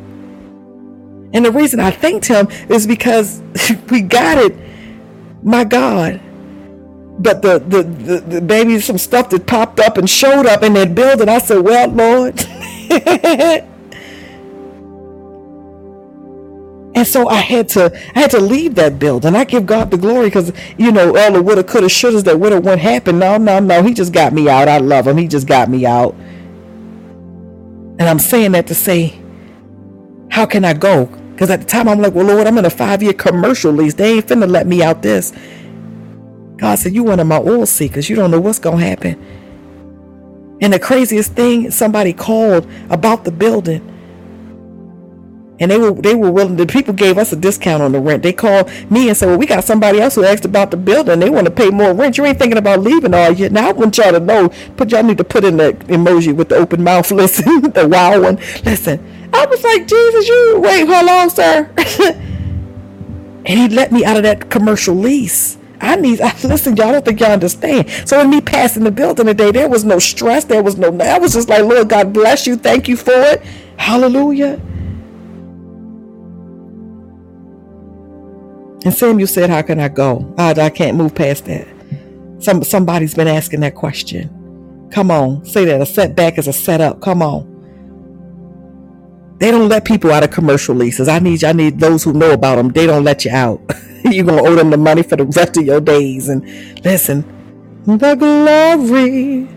Speaker 1: And the reason I thanked Him is because <laughs> we got it. My God but the, the, the, the baby some stuff that popped up and showed up in that building. I said, Well, Lord. <laughs> and so I had to I had to leave that building. I give God the glory because you know all the woulda, coulda, shouldas that woulda what happened. No, no, no. He just got me out. I love him. He just got me out. And I'm saying that to say, how can I go? Because at the time I'm like, well, Lord, I'm in a five year commercial lease. They ain't finna let me out this. God said, You one of my oil seekers. You don't know what's to happen. And the craziest thing, somebody called about the building. And they were they were willing. The people gave us a discount on the rent. They called me and said, "Well, we got somebody else who asked about the building. They want to pay more rent. You ain't thinking about leaving, are you?" Now I want y'all to know. but y'all need to put in the emoji with the open mouth. <laughs> Listen, the wow one. Listen, I was like, Jesus, you wait, how long, sir? <laughs> and he let me out of that commercial lease. I need, I, listen, y'all don't think y'all understand. So in me passing the building today, there was no stress. There was no, I was just like, Lord, God bless you. Thank you for it. Hallelujah. And Samuel said, How can I go? I, I can't move past that. Some, somebody's been asking that question. Come on, say that. A setback is a setup. Come on. They don't let people out of commercial leases. I need you, I need those who know about them. They don't let you out. <laughs> You're gonna owe them the money for the rest of your days. And listen, the glory.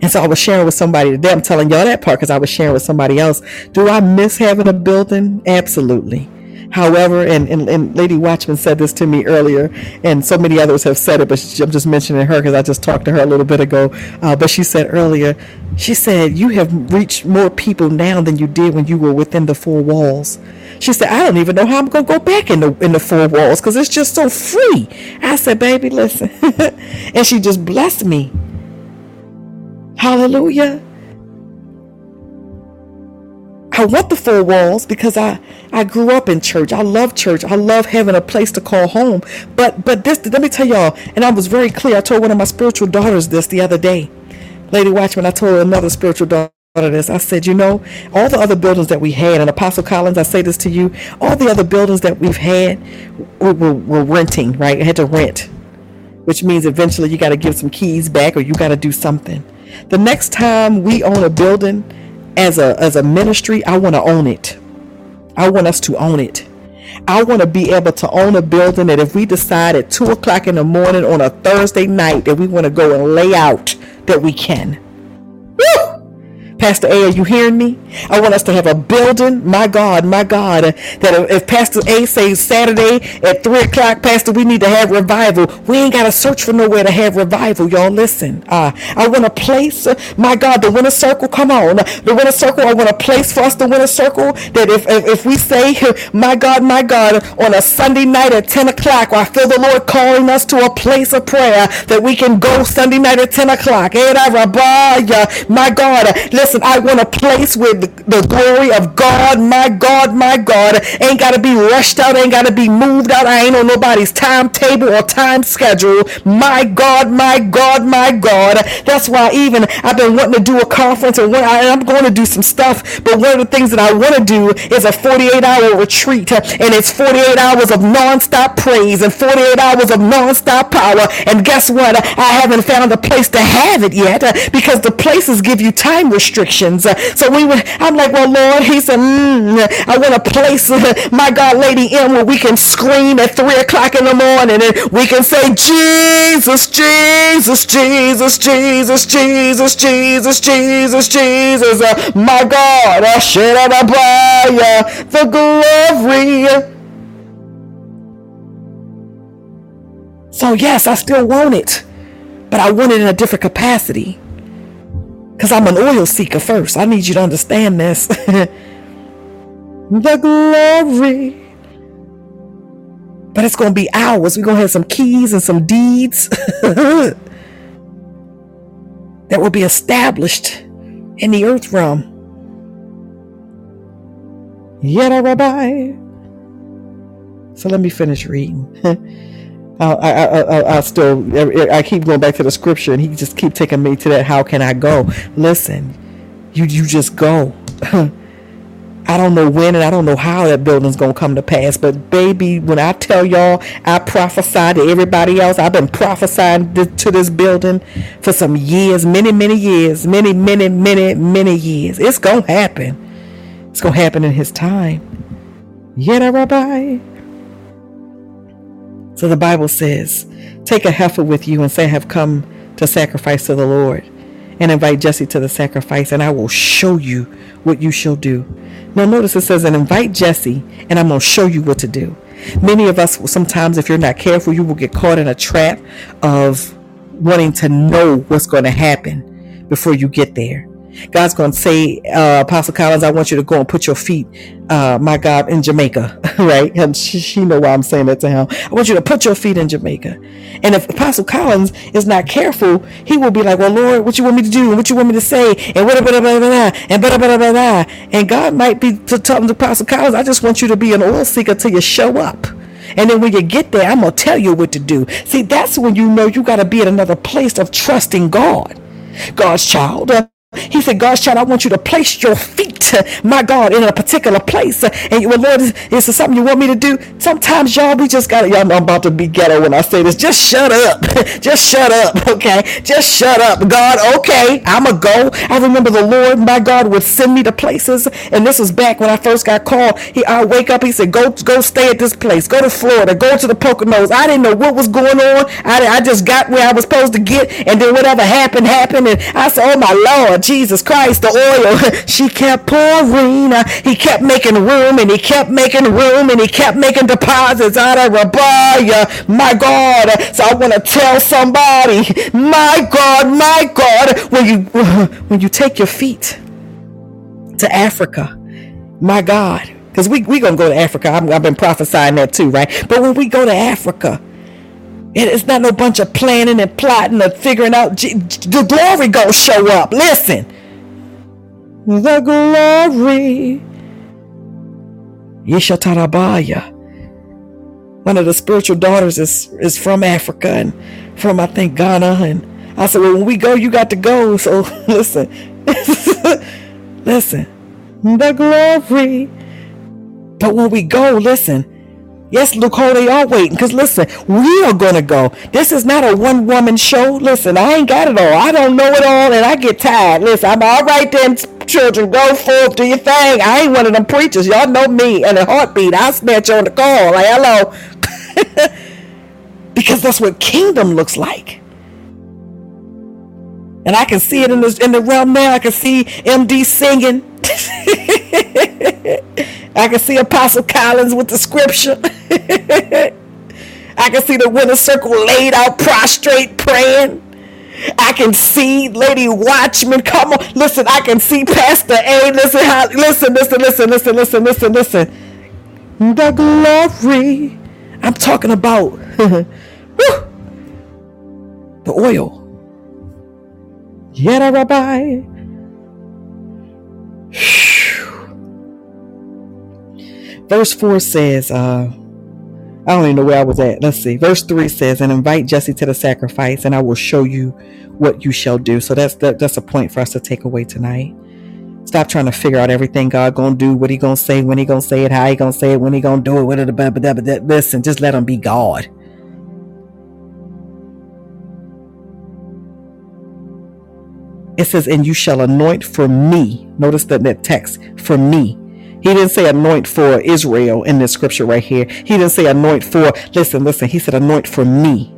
Speaker 1: And so I was sharing with somebody today. I'm telling y'all that part because I was sharing with somebody else. Do I miss having a building? Absolutely. However, and, and, and, Lady Watchman said this to me earlier, and so many others have said it, but she, I'm just mentioning her because I just talked to her a little bit ago. Uh, but she said earlier, she said, You have reached more people now than you did when you were within the four walls. She said, I don't even know how I'm going to go back in the, in the four walls because it's just so free. I said, Baby, listen. <laughs> and she just blessed me. Hallelujah. I want the four walls because I I grew up in church. I love church. I love having a place to call home. But but this let me tell y'all, and I was very clear. I told one of my spiritual daughters this the other day. Lady Watchman, I told another spiritual daughter this. I said, you know, all the other buildings that we had, and Apostle Collins, I say this to you, all the other buildings that we've had, we were, were renting, right? I had to rent, which means eventually you got to give some keys back or you got to do something. The next time we own a building, as a as a ministry, I want to own it. I want us to own it. I want to be able to own a building that if we decide at two o'clock in the morning on a Thursday night that we want to go and lay out, that we can. Pastor A, are you hearing me? I want us to have a building, my God, my God, that if Pastor A says Saturday at 3 o'clock, Pastor, we need to have revival, we ain't got to search for nowhere to have revival. Y'all listen. Uh, I want a place, my God, the winner circle, come on. The winner circle, I want a place for us, the winner circle, that if, if, if we say, <laughs> my God, my God, on a Sunday night at 10 o'clock, I feel the Lord calling us to a place of prayer that we can go Sunday night at 10 o'clock. My God, listen Listen, I want a place where the, the glory of God, my God, my God, ain't got to be rushed out, ain't got to be moved out. I ain't on nobody's timetable or time schedule. My God, my God, my God. That's why even I've been wanting to do a conference and where I'm going to do some stuff. But one of the things that I want to do is a 48 hour retreat. And it's 48 hours of nonstop praise and 48 hours of nonstop power. And guess what? I haven't found a place to have it yet because the places give you time restrictions restrictions. So we would, I'm like, well, Lord, he said, mm, I want a place, <laughs> my God, Lady M, where we can scream at three o'clock in the morning and we can say, Jesus, Jesus, Jesus, Jesus, Jesus, Jesus, Jesus, Jesus, uh, my God, I shed the glory. So yes, I still want it, but I want it in a different capacity. Because I'm an oil seeker first. I need you to understand this. <laughs> the glory. But it's going to be ours. We're going to have some keys and some deeds <laughs> that will be established in the earth realm. Yet, Rabbi. So let me finish reading. <laughs> I, I, I, I, still, I keep going back to the scripture, and he just keep taking me to that. How can I go? Listen, you, you just go. <laughs> I don't know when and I don't know how that building's gonna come to pass, but baby, when I tell y'all, I prophesy to everybody else. I've been prophesying to this building for some years, many, many years, many, many, many, many years. It's gonna happen. It's gonna happen in His time. Yet, Rabbi. So the Bible says, Take a heifer with you and say, I have come to sacrifice to the Lord. And invite Jesse to the sacrifice, and I will show you what you shall do. Now, notice it says, and invite Jesse, and I'm going to show you what to do. Many of us, sometimes, if you're not careful, you will get caught in a trap of wanting to know what's going to happen before you get there. God's going to say, uh, Apostle Collins, I want you to go and put your feet, uh, my God, in Jamaica, <laughs> right? And she, she know why I'm saying that to him. I want you to put your feet in Jamaica. And if Apostle Collins is not careful, he will be like, well, Lord, what you want me to do? And what you want me to say? And blah, blah, and blah, blah, blah, blah. And God might be talking to Apostle Collins, I just want you to be an oil seeker till you show up. And then when you get there, I'm going to tell you what to do. See, that's when you know you got to be at another place of trusting God. God's child. He said, God's child, I want you to place your feet, my God, in a particular place. And you, well, Lord, is, is something you want me to do? Sometimes, y'all, we just got to, y'all know I'm about to be ghetto when I say this. Just shut up. <laughs> just shut up, okay? Just shut up. God, okay, I'm to go. I remember the Lord, my God, would send me to places. And this was back when I first got called. He, I wake up, he said, go, go stay at this place. Go to Florida. Go to the Poconos. I didn't know what was going on. I, I just got where I was supposed to get. And then whatever happened, happened. And I said, oh, my Lord, Jesus Christ, the oil. <laughs> she kept pouring. He kept making room and he kept making room and he kept making deposits out of Rabaya. My God. So I want to tell somebody, my God, my God, when you <laughs> when you take your feet to Africa, my God, because we we gonna go to Africa. i have been prophesying that too, right? But when we go to Africa, it's not no bunch of planning and plotting and figuring out. The glory gonna show up. Listen, the glory. Yeshatarabaya. One of the spiritual daughters is is from Africa and from I think Ghana. And I said, well, when we go, you got to go. <laughs> So listen, <laughs> listen, the glory. But when we go, listen Yes, look how they are waiting. Because listen, we are going to go. This is not a one woman show. Listen, I ain't got it all. I don't know it all and I get tired. Listen, I'm all right then, children. Go forth, do your thing. I ain't one of them preachers. Y'all know me and a heartbeat. I'll snatch on the call. Like, hello. <laughs> because that's what kingdom looks like. And I can see it in the, in the realm now. I can see MD singing. <laughs> I can see Apostle Collins with the scripture. <laughs> I can see the winner circle laid out prostrate praying. I can see Lady Watchman. Come on, listen. I can see Pastor A. Listen, how, listen, listen, listen, listen, listen, listen, listen. The glory. I'm talking about <laughs> the oil. Yet, Rabbi. Verse 4 says, uh, I don't even know where I was at. Let's see. Verse 3 says, and invite Jesse to the sacrifice, and I will show you what you shall do. So that's that, that's a point for us to take away tonight. Stop trying to figure out everything God gonna do, what he gonna say, when he gonna say it, how he gonna say it, when he gonna do it, what it but listen, just let him be God. It says, and you shall anoint for me. Notice that, that text, for me he didn't say anoint for Israel in this scripture right here. He didn't say anoint for, listen, listen, he said anoint for me.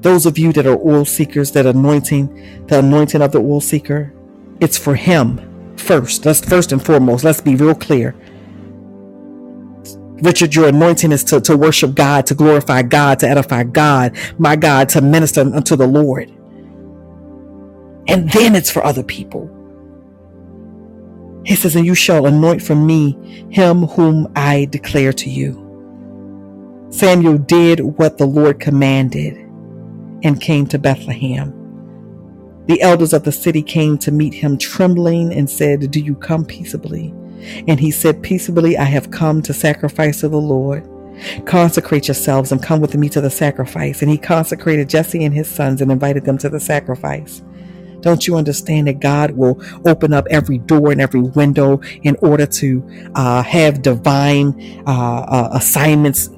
Speaker 1: Those of you that are oil seekers, that anointing, the anointing of the oil seeker, it's for him first. That's first and foremost. Let's be real clear. Richard, your anointing is to, to worship God, to glorify God, to edify God, my God, to minister unto the Lord. And then it's for other people. He says, And you shall anoint from me him whom I declare to you. Samuel did what the Lord commanded and came to Bethlehem. The elders of the city came to meet him trembling and said, Do you come peaceably? And he said, Peaceably, I have come to sacrifice to the Lord. Consecrate yourselves and come with me to the sacrifice. And he consecrated Jesse and his sons and invited them to the sacrifice. Don't you understand that God will open up every door and every window in order to uh, have divine uh, uh, assignments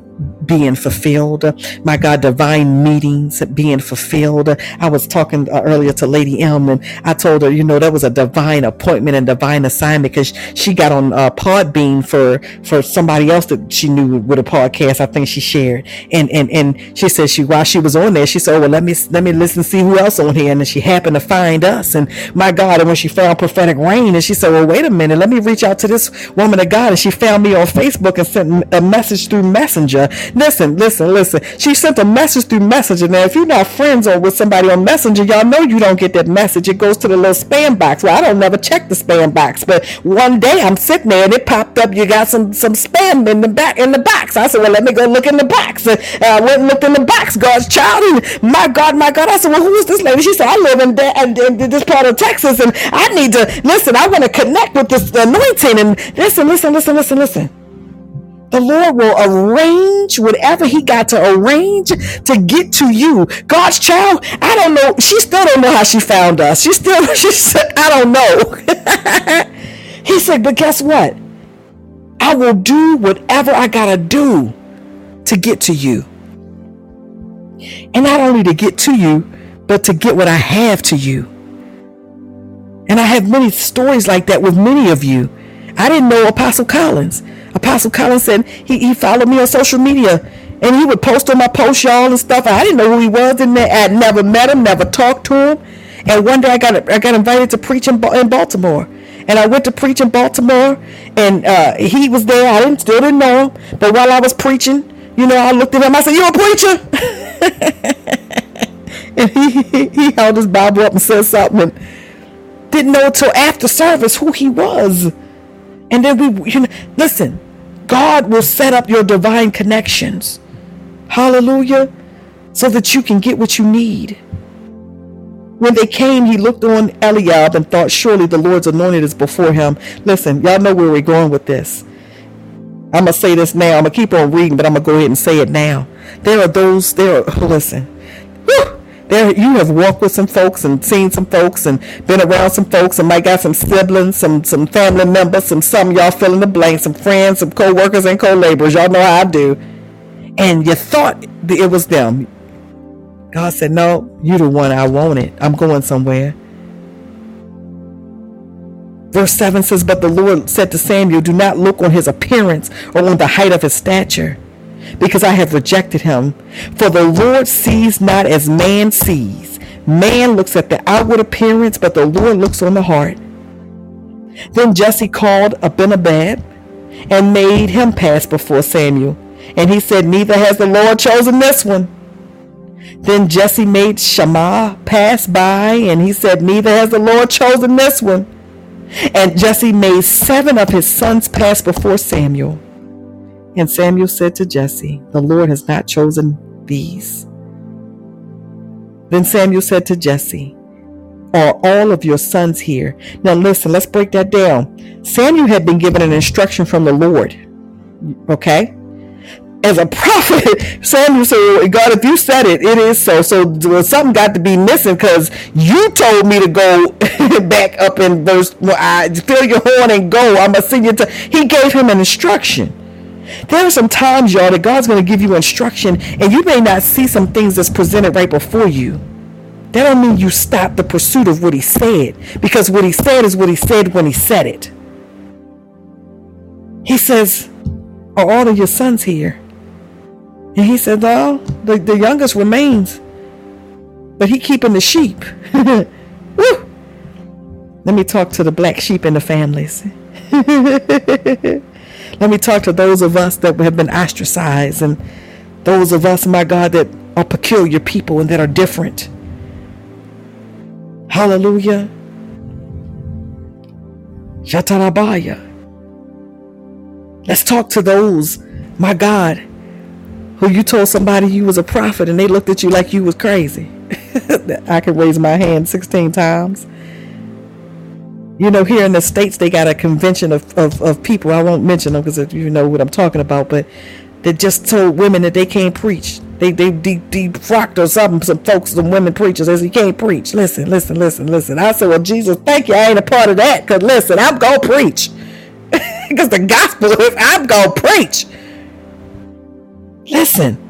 Speaker 1: being fulfilled. My God, divine meetings being fulfilled. I was talking uh, earlier to Lady M and I told her, you know, that was a divine appointment and divine assignment because she got on uh, Podbean for, for somebody else that she knew with a podcast. I think she shared. And, and, and she said she, while she was on there, she said, oh, well, let me, let me listen, see who else on here. And then she happened to find us. And my God, and when she found prophetic reign and she said, well, wait a minute, let me reach out to this woman of God. And she found me on Facebook and sent a message through Messenger Listen, listen, listen. She sent a message through Messenger. Now, if you're not friends or with somebody on Messenger, y'all know you don't get that message. It goes to the little spam box. Well, I don't never check the spam box, but one day I'm sitting there and it popped up. You got some some spam in the back in the box. I said, well, let me go look in the box. And I went and looked in the box. God's child. And my God, my God. I said, well, who is this lady? She said, I live in, in, in this part of Texas, and I need to listen. I want to connect with this anointing. And listen, listen, listen, listen, listen. The Lord will arrange whatever He got to arrange to get to you. God's child, I don't know. She still don't know how she found us. She still, <laughs> she said, I don't know. <laughs> he said, but guess what? I will do whatever I gotta do to get to you. And not only to get to you, but to get what I have to you. And I have many stories like that with many of you. I didn't know Apostle Collins. Apostle Collins said he, he followed me on social media and he would post on my post, y'all, and stuff. I didn't know who he was, and I would never met him, never talked to him. And one day I got I got invited to preach in, in Baltimore, and I went to preach in Baltimore, and uh, he was there. I didn't still didn't know him, but while I was preaching, you know, I looked at him. I said, "You a preacher?" <laughs> and he he held his Bible up and said something, and didn't know until after service who he was. And then we, you know, listen, God will set up your divine connections. Hallelujah. So that you can get what you need. When they came, he looked on Eliab and thought, surely the Lord's anointed is before him. Listen, y'all know where we're going with this. I'm going to say this now. I'm going to keep on reading, but I'm going to go ahead and say it now. There are those, there are, <laughs> listen. Whew, there, you have walked with some folks and seen some folks and been around some folks and might got some siblings, some some family members, some some y'all fill in the blank, some friends, some co-workers and co-laborers. Y'all know how I do. And you thought it was them. God said, "No, you the one I wanted. I'm going somewhere." Verse 7 says, But the Lord said to Samuel, Do not look on his appearance or on the height of his stature because I have rejected him. For the Lord sees not as man sees. Man looks at the outward appearance, but the Lord looks on the heart. Then Jesse called Abinadab and made him pass before Samuel. And he said, Neither has the Lord chosen this one. Then Jesse made Shammah pass by, and he said, Neither has the Lord chosen this one. And Jesse made seven of his sons pass before Samuel. And Samuel said to Jesse, The Lord has not chosen these. Then Samuel said to Jesse, Are all of your sons here? Now listen, let's break that down. Samuel had been given an instruction from the Lord. Okay? As a prophet, <laughs> Samuel said, God, if you said it, it is so. So something got to be missing because you told me to go <laughs> back up in verse, well, I fill your horn and go. I'm going to send you to. He gave him an instruction. There are some times, y'all, that God's going to give you instruction, and you may not see some things that's presented right before you. That don't mean you stop the pursuit of what He said, because what He said is what He said when He said it. He says, "Are all of your sons here?" And He said, "No, the, the youngest remains, but he keeping the sheep." <laughs> Woo! Let me talk to the black sheep in the families. <laughs> Let me talk to those of us that have been ostracized and those of us, my God, that are peculiar people and that are different. Hallelujah. Shatarabaya. Let's talk to those, my God, who you told somebody you was a prophet and they looked at you like you was crazy. <laughs> I can raise my hand 16 times. You know, here in the States, they got a convention of, of, of people. I won't mention them because you know what I'm talking about, but they just told women that they can't preach. They they de- defrocked or something. Some folks, some women preachers, they said, You can't preach. Listen, listen, listen, listen. I said, Well, Jesus, thank you. I ain't a part of that because listen, I'm to preach. <laughs> Because the gospel is, I'm to preach. Listen.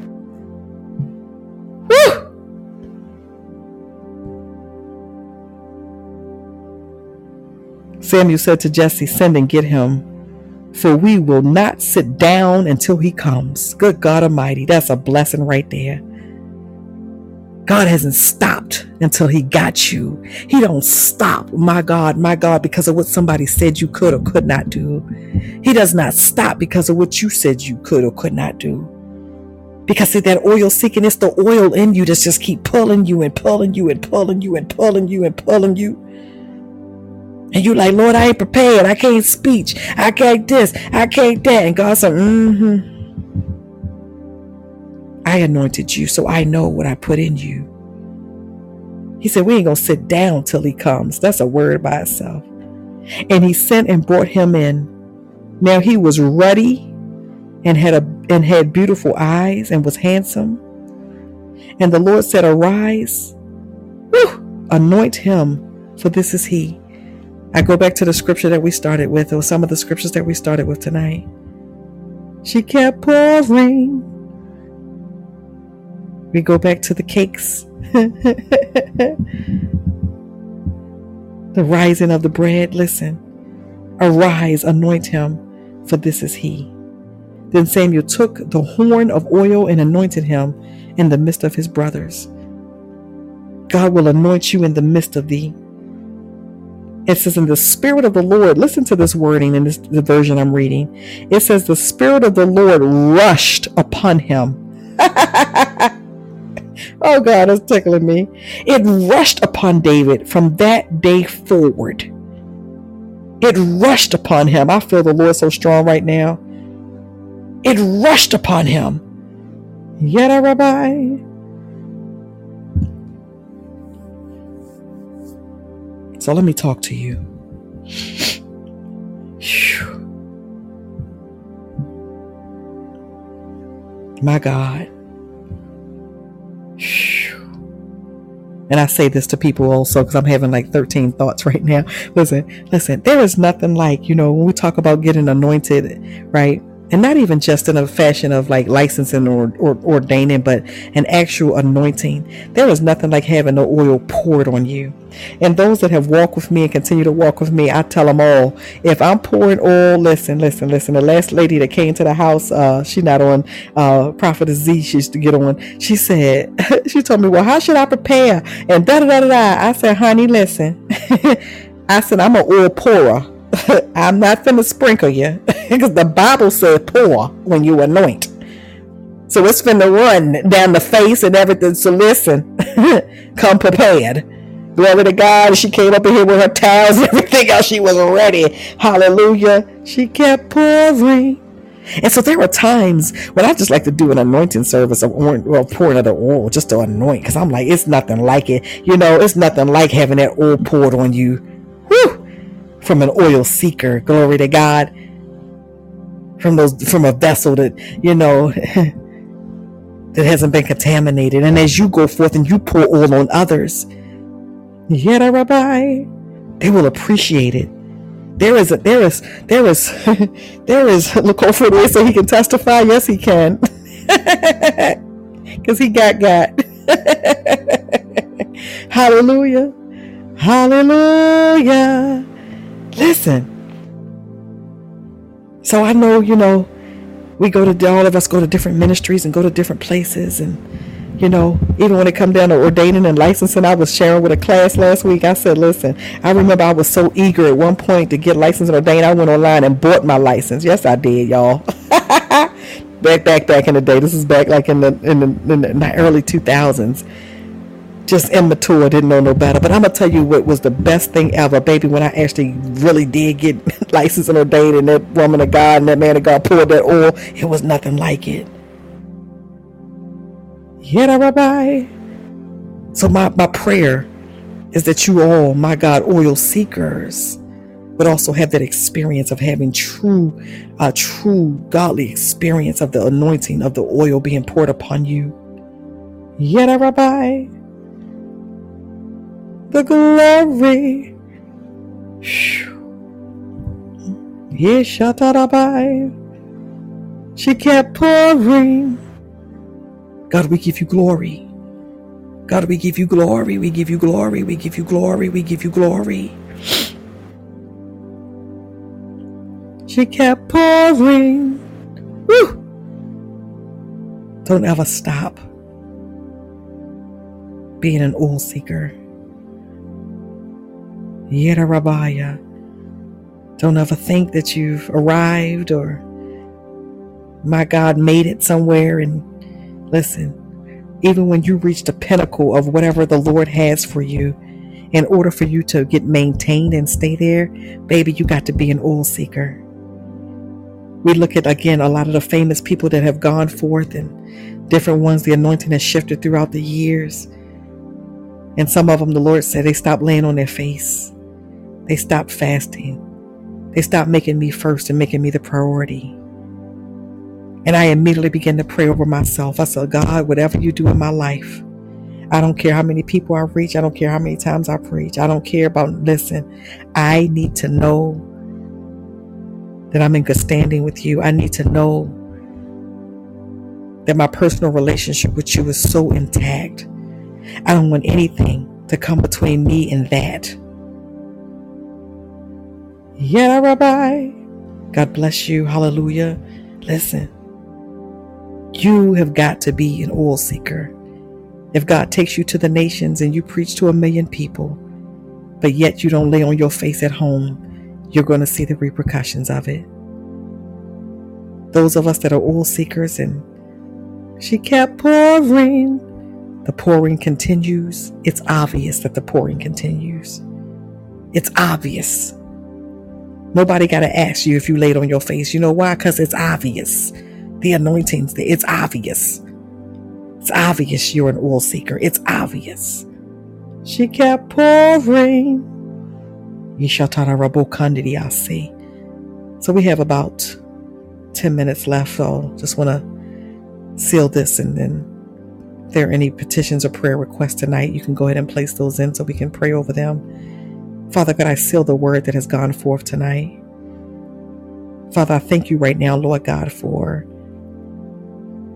Speaker 1: Samuel said to Jesse, Send and get him, for we will not sit down until he comes. Good God Almighty, that's a blessing right there. God hasn't stopped until he got you. He don't stop, my God, my God, because of what somebody said you could or could not do. He does not stop because of what you said you could or could not do. Because see, that oil seeking, it's the oil in you that's just keep pulling you and pulling you and pulling you and pulling you and pulling you. And you like, Lord, I ain't prepared. I can't speech. I can't this. I can't that. And God said, mm-hmm. I anointed you, so I know what I put in you. He said, We ain't gonna sit down till he comes. That's a word by itself. And he sent and brought him in. Now he was ruddy and had a and had beautiful eyes and was handsome. And the Lord said, Arise, whew, anoint him, for this is he. I go back to the scripture that we started with, or some of the scriptures that we started with tonight. She kept pouring. We go back to the cakes. <laughs> the rising of the bread. Listen. Arise, anoint him, for this is he. Then Samuel took the horn of oil and anointed him in the midst of his brothers. God will anoint you in the midst of thee. It says, in the Spirit of the Lord, listen to this wording in this, the version I'm reading. It says, the Spirit of the Lord rushed upon him. <laughs> oh God, it's tickling me. It rushed upon David from that day forward. It rushed upon him. I feel the Lord so strong right now. It rushed upon him. Yet rabbi. So let me talk to you. My God. And I say this to people also because I'm having like 13 thoughts <laughs> right now. Listen, listen, there is nothing like, you know, when we talk about getting anointed, right? And not even just in a fashion of like licensing or, or, ordaining, but an actual anointing. There is nothing like having the oil poured on you. And those that have walked with me and continue to walk with me, I tell them all, if I'm pouring oil, listen, listen, listen. The last lady that came to the house, uh, she's not on uh, Prophetess Z, she used to get on. She said, <laughs> she told me, well, how should I prepare? And da da da da. I said, honey, listen. <laughs> I said, I'm an oil pourer. <laughs> I'm not finna sprinkle you <laughs> because the Bible said pour when you anoint. So it's finna run down the face and everything. So listen, <laughs> come prepared. Glory to God. She came up in here with her towels and everything else. She was ready. Hallelujah. She kept pouring. And so there were times when I just like to do an anointing service of oil, well, pouring of the oil just to anoint because I'm like, it's nothing like it. You know, it's nothing like having that oil poured on you. Whew from an oil seeker. Glory to God. From those, from a vessel that, you know, <laughs> that hasn't been contaminated. And as you go forth and you pour oil on others, yet rabbi, they will appreciate it. There is a, there is, there is, <laughs> there is, <laughs> look over there so he can testify. Yes, he can. Because he got got. Hallelujah. Hallelujah. Listen. So I know, you know, we go to all of us go to different ministries and go to different places and you know, even when it come down to ordaining and licensing, I was sharing with a class last week. I said, listen, I remember I was so eager at one point to get licensed and ordained. I went online and bought my license. Yes, I did, y'all. <laughs> back, back, back in the day. This is back like in the in the, in the early 2000s just immature, didn't know no better. But I'm gonna tell you what was the best thing ever, baby. When I actually really did get <laughs> licensed and ordained, and that woman of God and that man of God poured that oil, it was nothing like it. Yeah, Rabbi. So my my prayer is that you all, my God, oil seekers, would also have that experience of having true, uh, true godly experience of the anointing of the oil being poured upon you. Yeah, Rabbi the glory. She kept pouring. God, we give you glory. God, we give you glory. We give you glory. We give you glory. We give you glory. She kept pouring. Woo! Don't ever stop being an oil seeker. Yerabaya. Don't ever think that you've arrived or, my God, made it somewhere. And listen, even when you reach the pinnacle of whatever the Lord has for you, in order for you to get maintained and stay there, baby, you got to be an oil seeker. We look at again a lot of the famous people that have gone forth and different ones, the anointing has shifted throughout the years. And some of them, the Lord said, they stopped laying on their face. They stopped fasting. They stopped making me first and making me the priority. And I immediately began to pray over myself. I said, God, whatever you do in my life, I don't care how many people I reach. I don't care how many times I preach. I don't care about, listen, I need to know that I'm in good standing with you. I need to know that my personal relationship with you is so intact. I don't want anything to come between me and that. Yeah, Rabbi. God bless you. Hallelujah. Listen, you have got to be an oil seeker. If God takes you to the nations and you preach to a million people, but yet you don't lay on your face at home, you're going to see the repercussions of it. Those of us that are oil seekers and she kept pouring, the pouring continues. It's obvious that the pouring continues. It's obvious. Nobody got to ask you if you laid on your face. You know why? Because it's obvious. The anointings, it's obvious. It's obvious you're an oil seeker. It's obvious. She kept pouring. So we have about 10 minutes left. So just want to seal this and then if there are any petitions or prayer requests tonight, you can go ahead and place those in so we can pray over them. Father God, I seal the word that has gone forth tonight. Father, I thank you right now, Lord God, for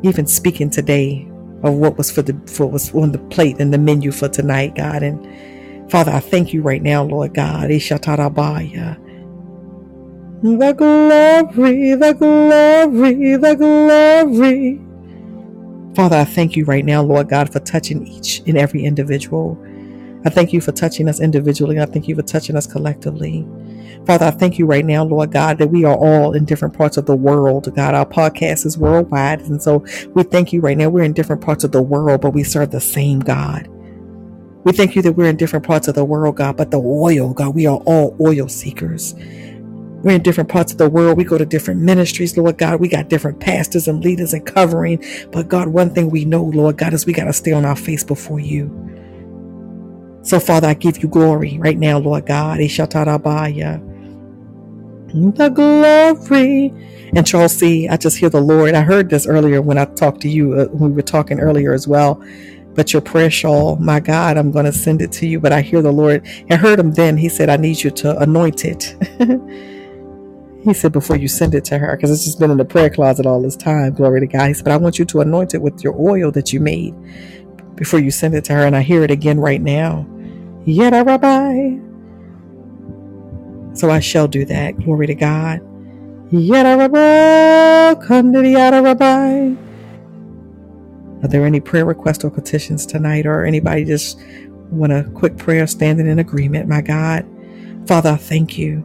Speaker 1: even speaking today of what was for the for was on the plate and the menu for tonight, God. And Father, I thank you right now, Lord God. Ishatarabaya. The glory, the glory, the glory. Father, I thank you right now, Lord God, for touching each and every individual. I thank you for touching us individually. I thank you for touching us collectively. Father, I thank you right now, Lord God, that we are all in different parts of the world. God, our podcast is worldwide. And so we thank you right now. We're in different parts of the world, but we serve the same God. We thank you that we're in different parts of the world, God, but the oil, God, we are all oil seekers. We're in different parts of the world. We go to different ministries, Lord God. We got different pastors and leaders and covering. But God, one thing we know, Lord God, is we got to stay on our face before you. So, Father, I give you glory right now, Lord God. The glory. And Charles C., I just hear the Lord. I heard this earlier when I talked to you, uh, when we were talking earlier as well. But your prayer shawl, my God, I'm going to send it to you. But I hear the Lord. I heard him then. He said, I need you to anoint it. <laughs> he said, before you send it to her, because it's just been in the prayer closet all this time. Glory to God. He said, but I want you to anoint it with your oil that you made before you send it to her. And I hear it again right now. Yada Rabbi. So I shall do that. Glory to God. Yada Rabbi. Come to the Yada Rabbi. Are there any prayer requests or petitions tonight, or anybody just want a quick prayer standing in agreement? My God, Father, I thank you.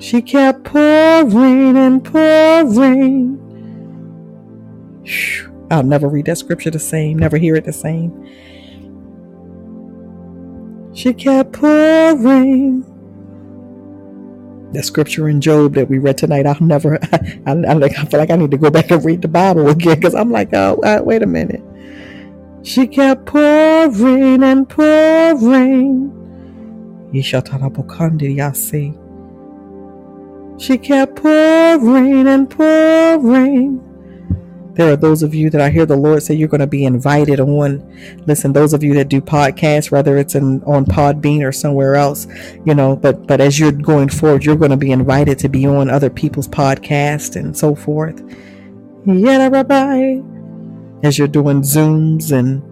Speaker 1: She kept pouring and pouring. I'll never read that scripture the same, never hear it the same. She kept pouring. The scripture in Job that we read tonight, I'll never, <laughs> I, I, I feel like I need to go back and read the Bible again because I'm like, oh, uh, wait a minute. She kept pouring and pouring. She kept pouring and pouring. There are those of you that I hear the Lord say you're going to be invited on. Listen, those of you that do podcasts, whether it's in, on Podbean or somewhere else, you know, but but as you're going forward, you're going to be invited to be on other people's podcasts and so forth. Yeah, Rabbi. As you're doing Zooms and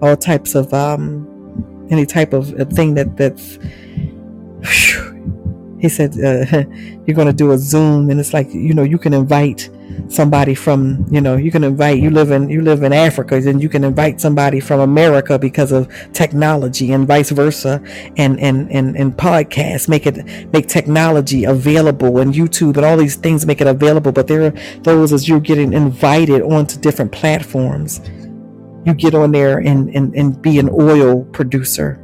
Speaker 1: all types of um, any type of thing that that's. <sighs> Whew, he said uh, <laughs> you're going to do a Zoom, and it's like you know you can invite somebody from you know you can invite you live in you live in Africa then you can invite somebody from America because of technology and vice versa and and and, and podcasts make it make technology available and YouTube and all these things make it available. But there are those as you're getting invited onto different platforms you get on there and and, and be an oil producer.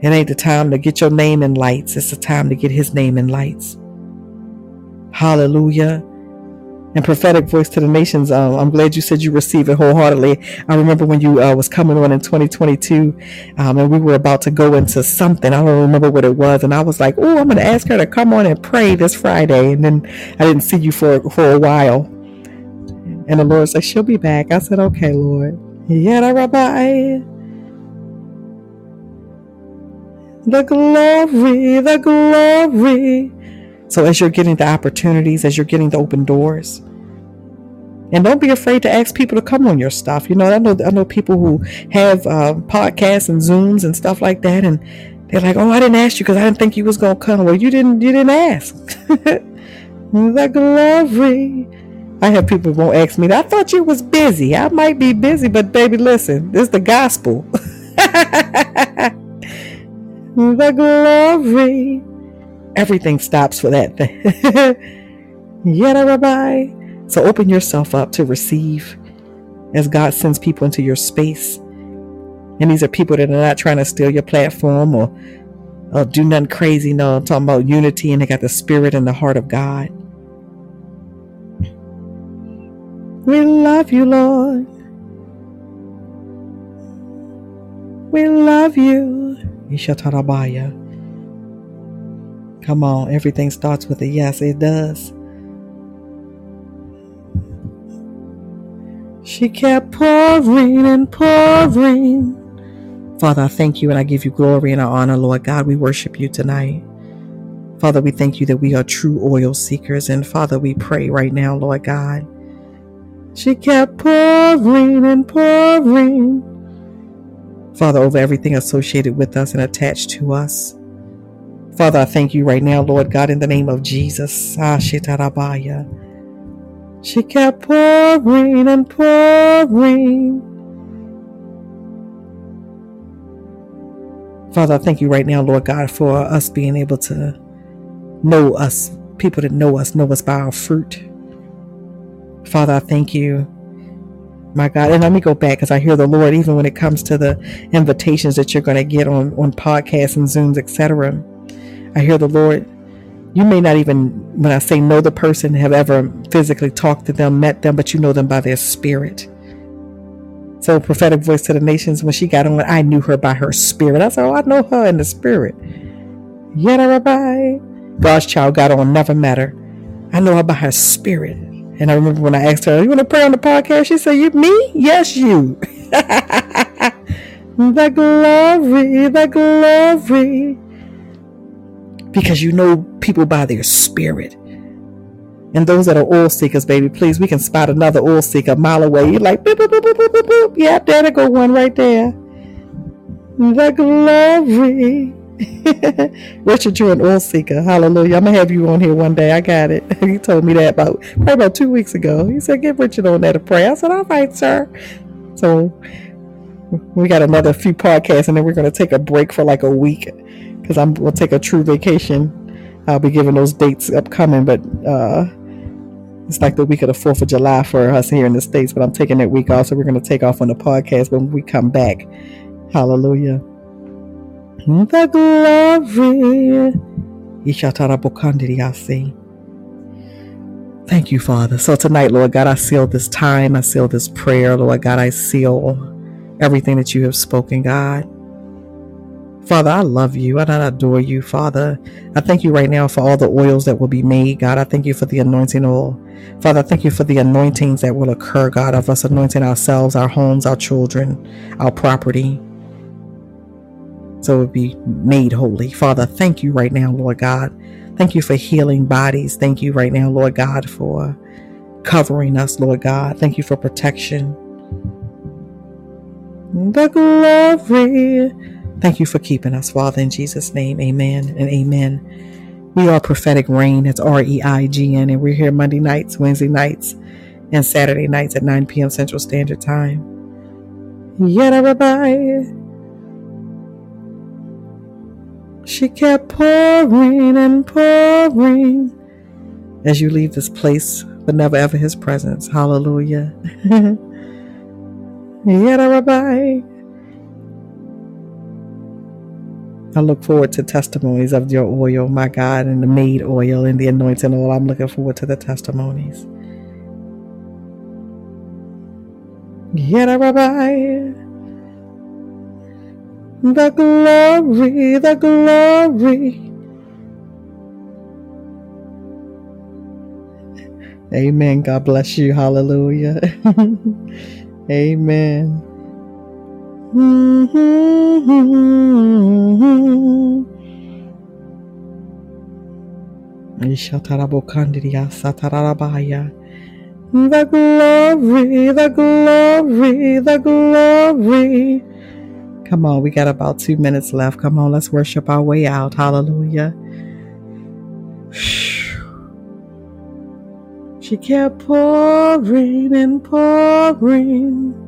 Speaker 1: It ain't the time to get your name in lights. It's the time to get his name in lights Hallelujah. and prophetic voice to the nations. Um, I'm glad you said you receive it wholeheartedly. I remember when you uh, was coming on in 2022, um, and we were about to go into something. I don't remember what it was, and I was like, "Oh, I'm going to ask her to come on and pray this Friday." And then I didn't see you for for a while, and the Lord said she'll be back. I said, "Okay, Lord." Yeah, Rabbi. The glory, the glory. So as you're getting the opportunities, as you're getting the open doors, and don't be afraid to ask people to come on your stuff. You know, I know I know people who have uh, podcasts and Zooms and stuff like that, and they're like, "Oh, I didn't ask you because I didn't think you was gonna come." Well, you didn't. You didn't ask. <laughs> the glory. I have people won't ask me. I thought you was busy. I might be busy, but baby, listen. This is the gospel. <laughs> the glory everything stops for that thing. <laughs> Yet, Rabbi. So open yourself up to receive as God sends people into your space. And these are people that are not trying to steal your platform or, or do nothing crazy. No, I'm talking about unity and they got the spirit and the heart of God. We love you, Lord. We love you. Ishatarabaya. Come on, everything starts with a yes. It does. She kept pouring and pouring. Father, I thank you and I give you glory and I honor, Lord God. We worship you tonight. Father, we thank you that we are true oil seekers. And Father, we pray right now, Lord God. She kept pouring and pouring. Father, over everything associated with us and attached to us. Father, I thank you right now, Lord God, in the name of Jesus. Ah, she kept pouring and pouring. Father, I thank you right now, Lord God, for us being able to know us, people that know us, know us by our fruit. Father, I thank you, my God. And let me go back because I hear the Lord, even when it comes to the invitations that you're going to get on, on podcasts and Zooms, etc. I hear the Lord. You may not even, when I say know the person, have ever physically talked to them, met them, but you know them by their spirit. So, prophetic voice to the nations, when she got on, I knew her by her spirit. I said, Oh, I know her in the spirit. Yet, Rabbi. God's child got on, never met her. I know her by her spirit. And I remember when I asked her, You want to pray on the podcast? She said, You, me? Yes, you. <laughs> the glory, the glory because you know people by their spirit. And those that are oil seekers, baby, please, we can spot another oil seeker a mile away. You're like, boop, boop, boop, boop, boop, boop. yeah, there to go one right there. The glory. <laughs> Richard, you're an oil seeker. Hallelujah. I'm going to have you on here one day. I got it. <laughs> he told me that about probably about two weeks ago. He said, get Richard on there to pray. I said, all right, sir. So we got another few podcasts and then we're going to take a break for like a week because I'm will take a true vacation. I'll be giving those dates upcoming, but uh, it's like the week of the Fourth of July for us here in the states. But I'm taking that week off, so we're going to take off on the podcast when we come back. Hallelujah. The glory. Thank you, Father. So tonight, Lord God, I seal this time. I seal this prayer. Lord God, I seal everything that you have spoken, God. Father, I love you and I adore you, Father. I thank you right now for all the oils that will be made, God. I thank you for the anointing oil. Father, I thank you for the anointings that will occur, God, of us anointing ourselves, our homes, our children, our property. So it would be made holy. Father, thank you right now, Lord God. Thank you for healing bodies. Thank you right now, Lord God, for covering us, Lord God. Thank you for protection. The glory Thank you for keeping us, Father, in Jesus' name. Amen and amen. We are Prophetic Reign. It's R E I G N, and we're here Monday nights, Wednesday nights, and Saturday nights at 9 p.m. Central Standard Time. Yet, everybody. She kept pouring and pouring as you leave this place, but never ever his presence. Hallelujah. <laughs> Yet, everybody. I look forward to testimonies of your oil, my God, and the made oil and the anointing oil. I'm looking forward to the testimonies. Yet, Rabbi, the glory, the glory. Amen. God bless you. Hallelujah. <laughs> Amen. Mm-hmm. Ishatarabokandiria. The glory, the glory, the glory. Come on, we got about two minutes left. Come on, let's worship our way out. Hallelujah. She kept pouring and pouring.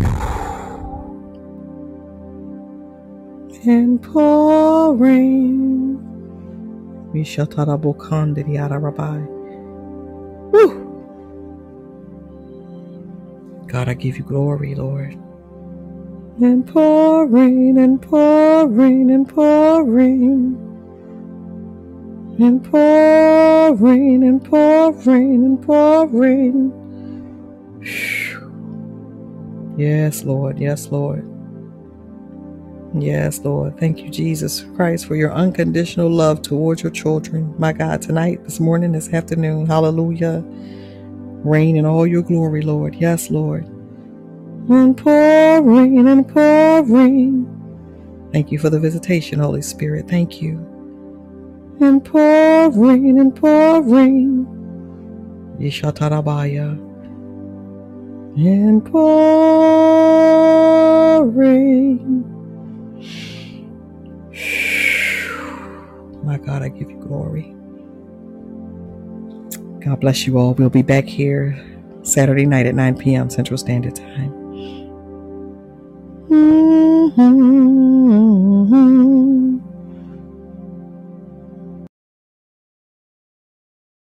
Speaker 1: And pouring. Woo! God, I give you glory, Lord and pouring and pouring and pouring and pouring and pouring and pouring. Yes, Lord. Yes, Lord. Yes, Lord. Thank you, Jesus Christ, for your unconditional love towards your children. My God, tonight, this morning, this afternoon. Hallelujah. Reign in all your glory, Lord. Yes, Lord and pouring and pouring. Thank you for the visitation, Holy Spirit. Thank you. And pouring and pouring. Ishatarabaya. And pouring. My God, I give you glory. God bless you all. We'll be back here Saturday night at 9 p.m. Central Standard Time. Mm-hmm.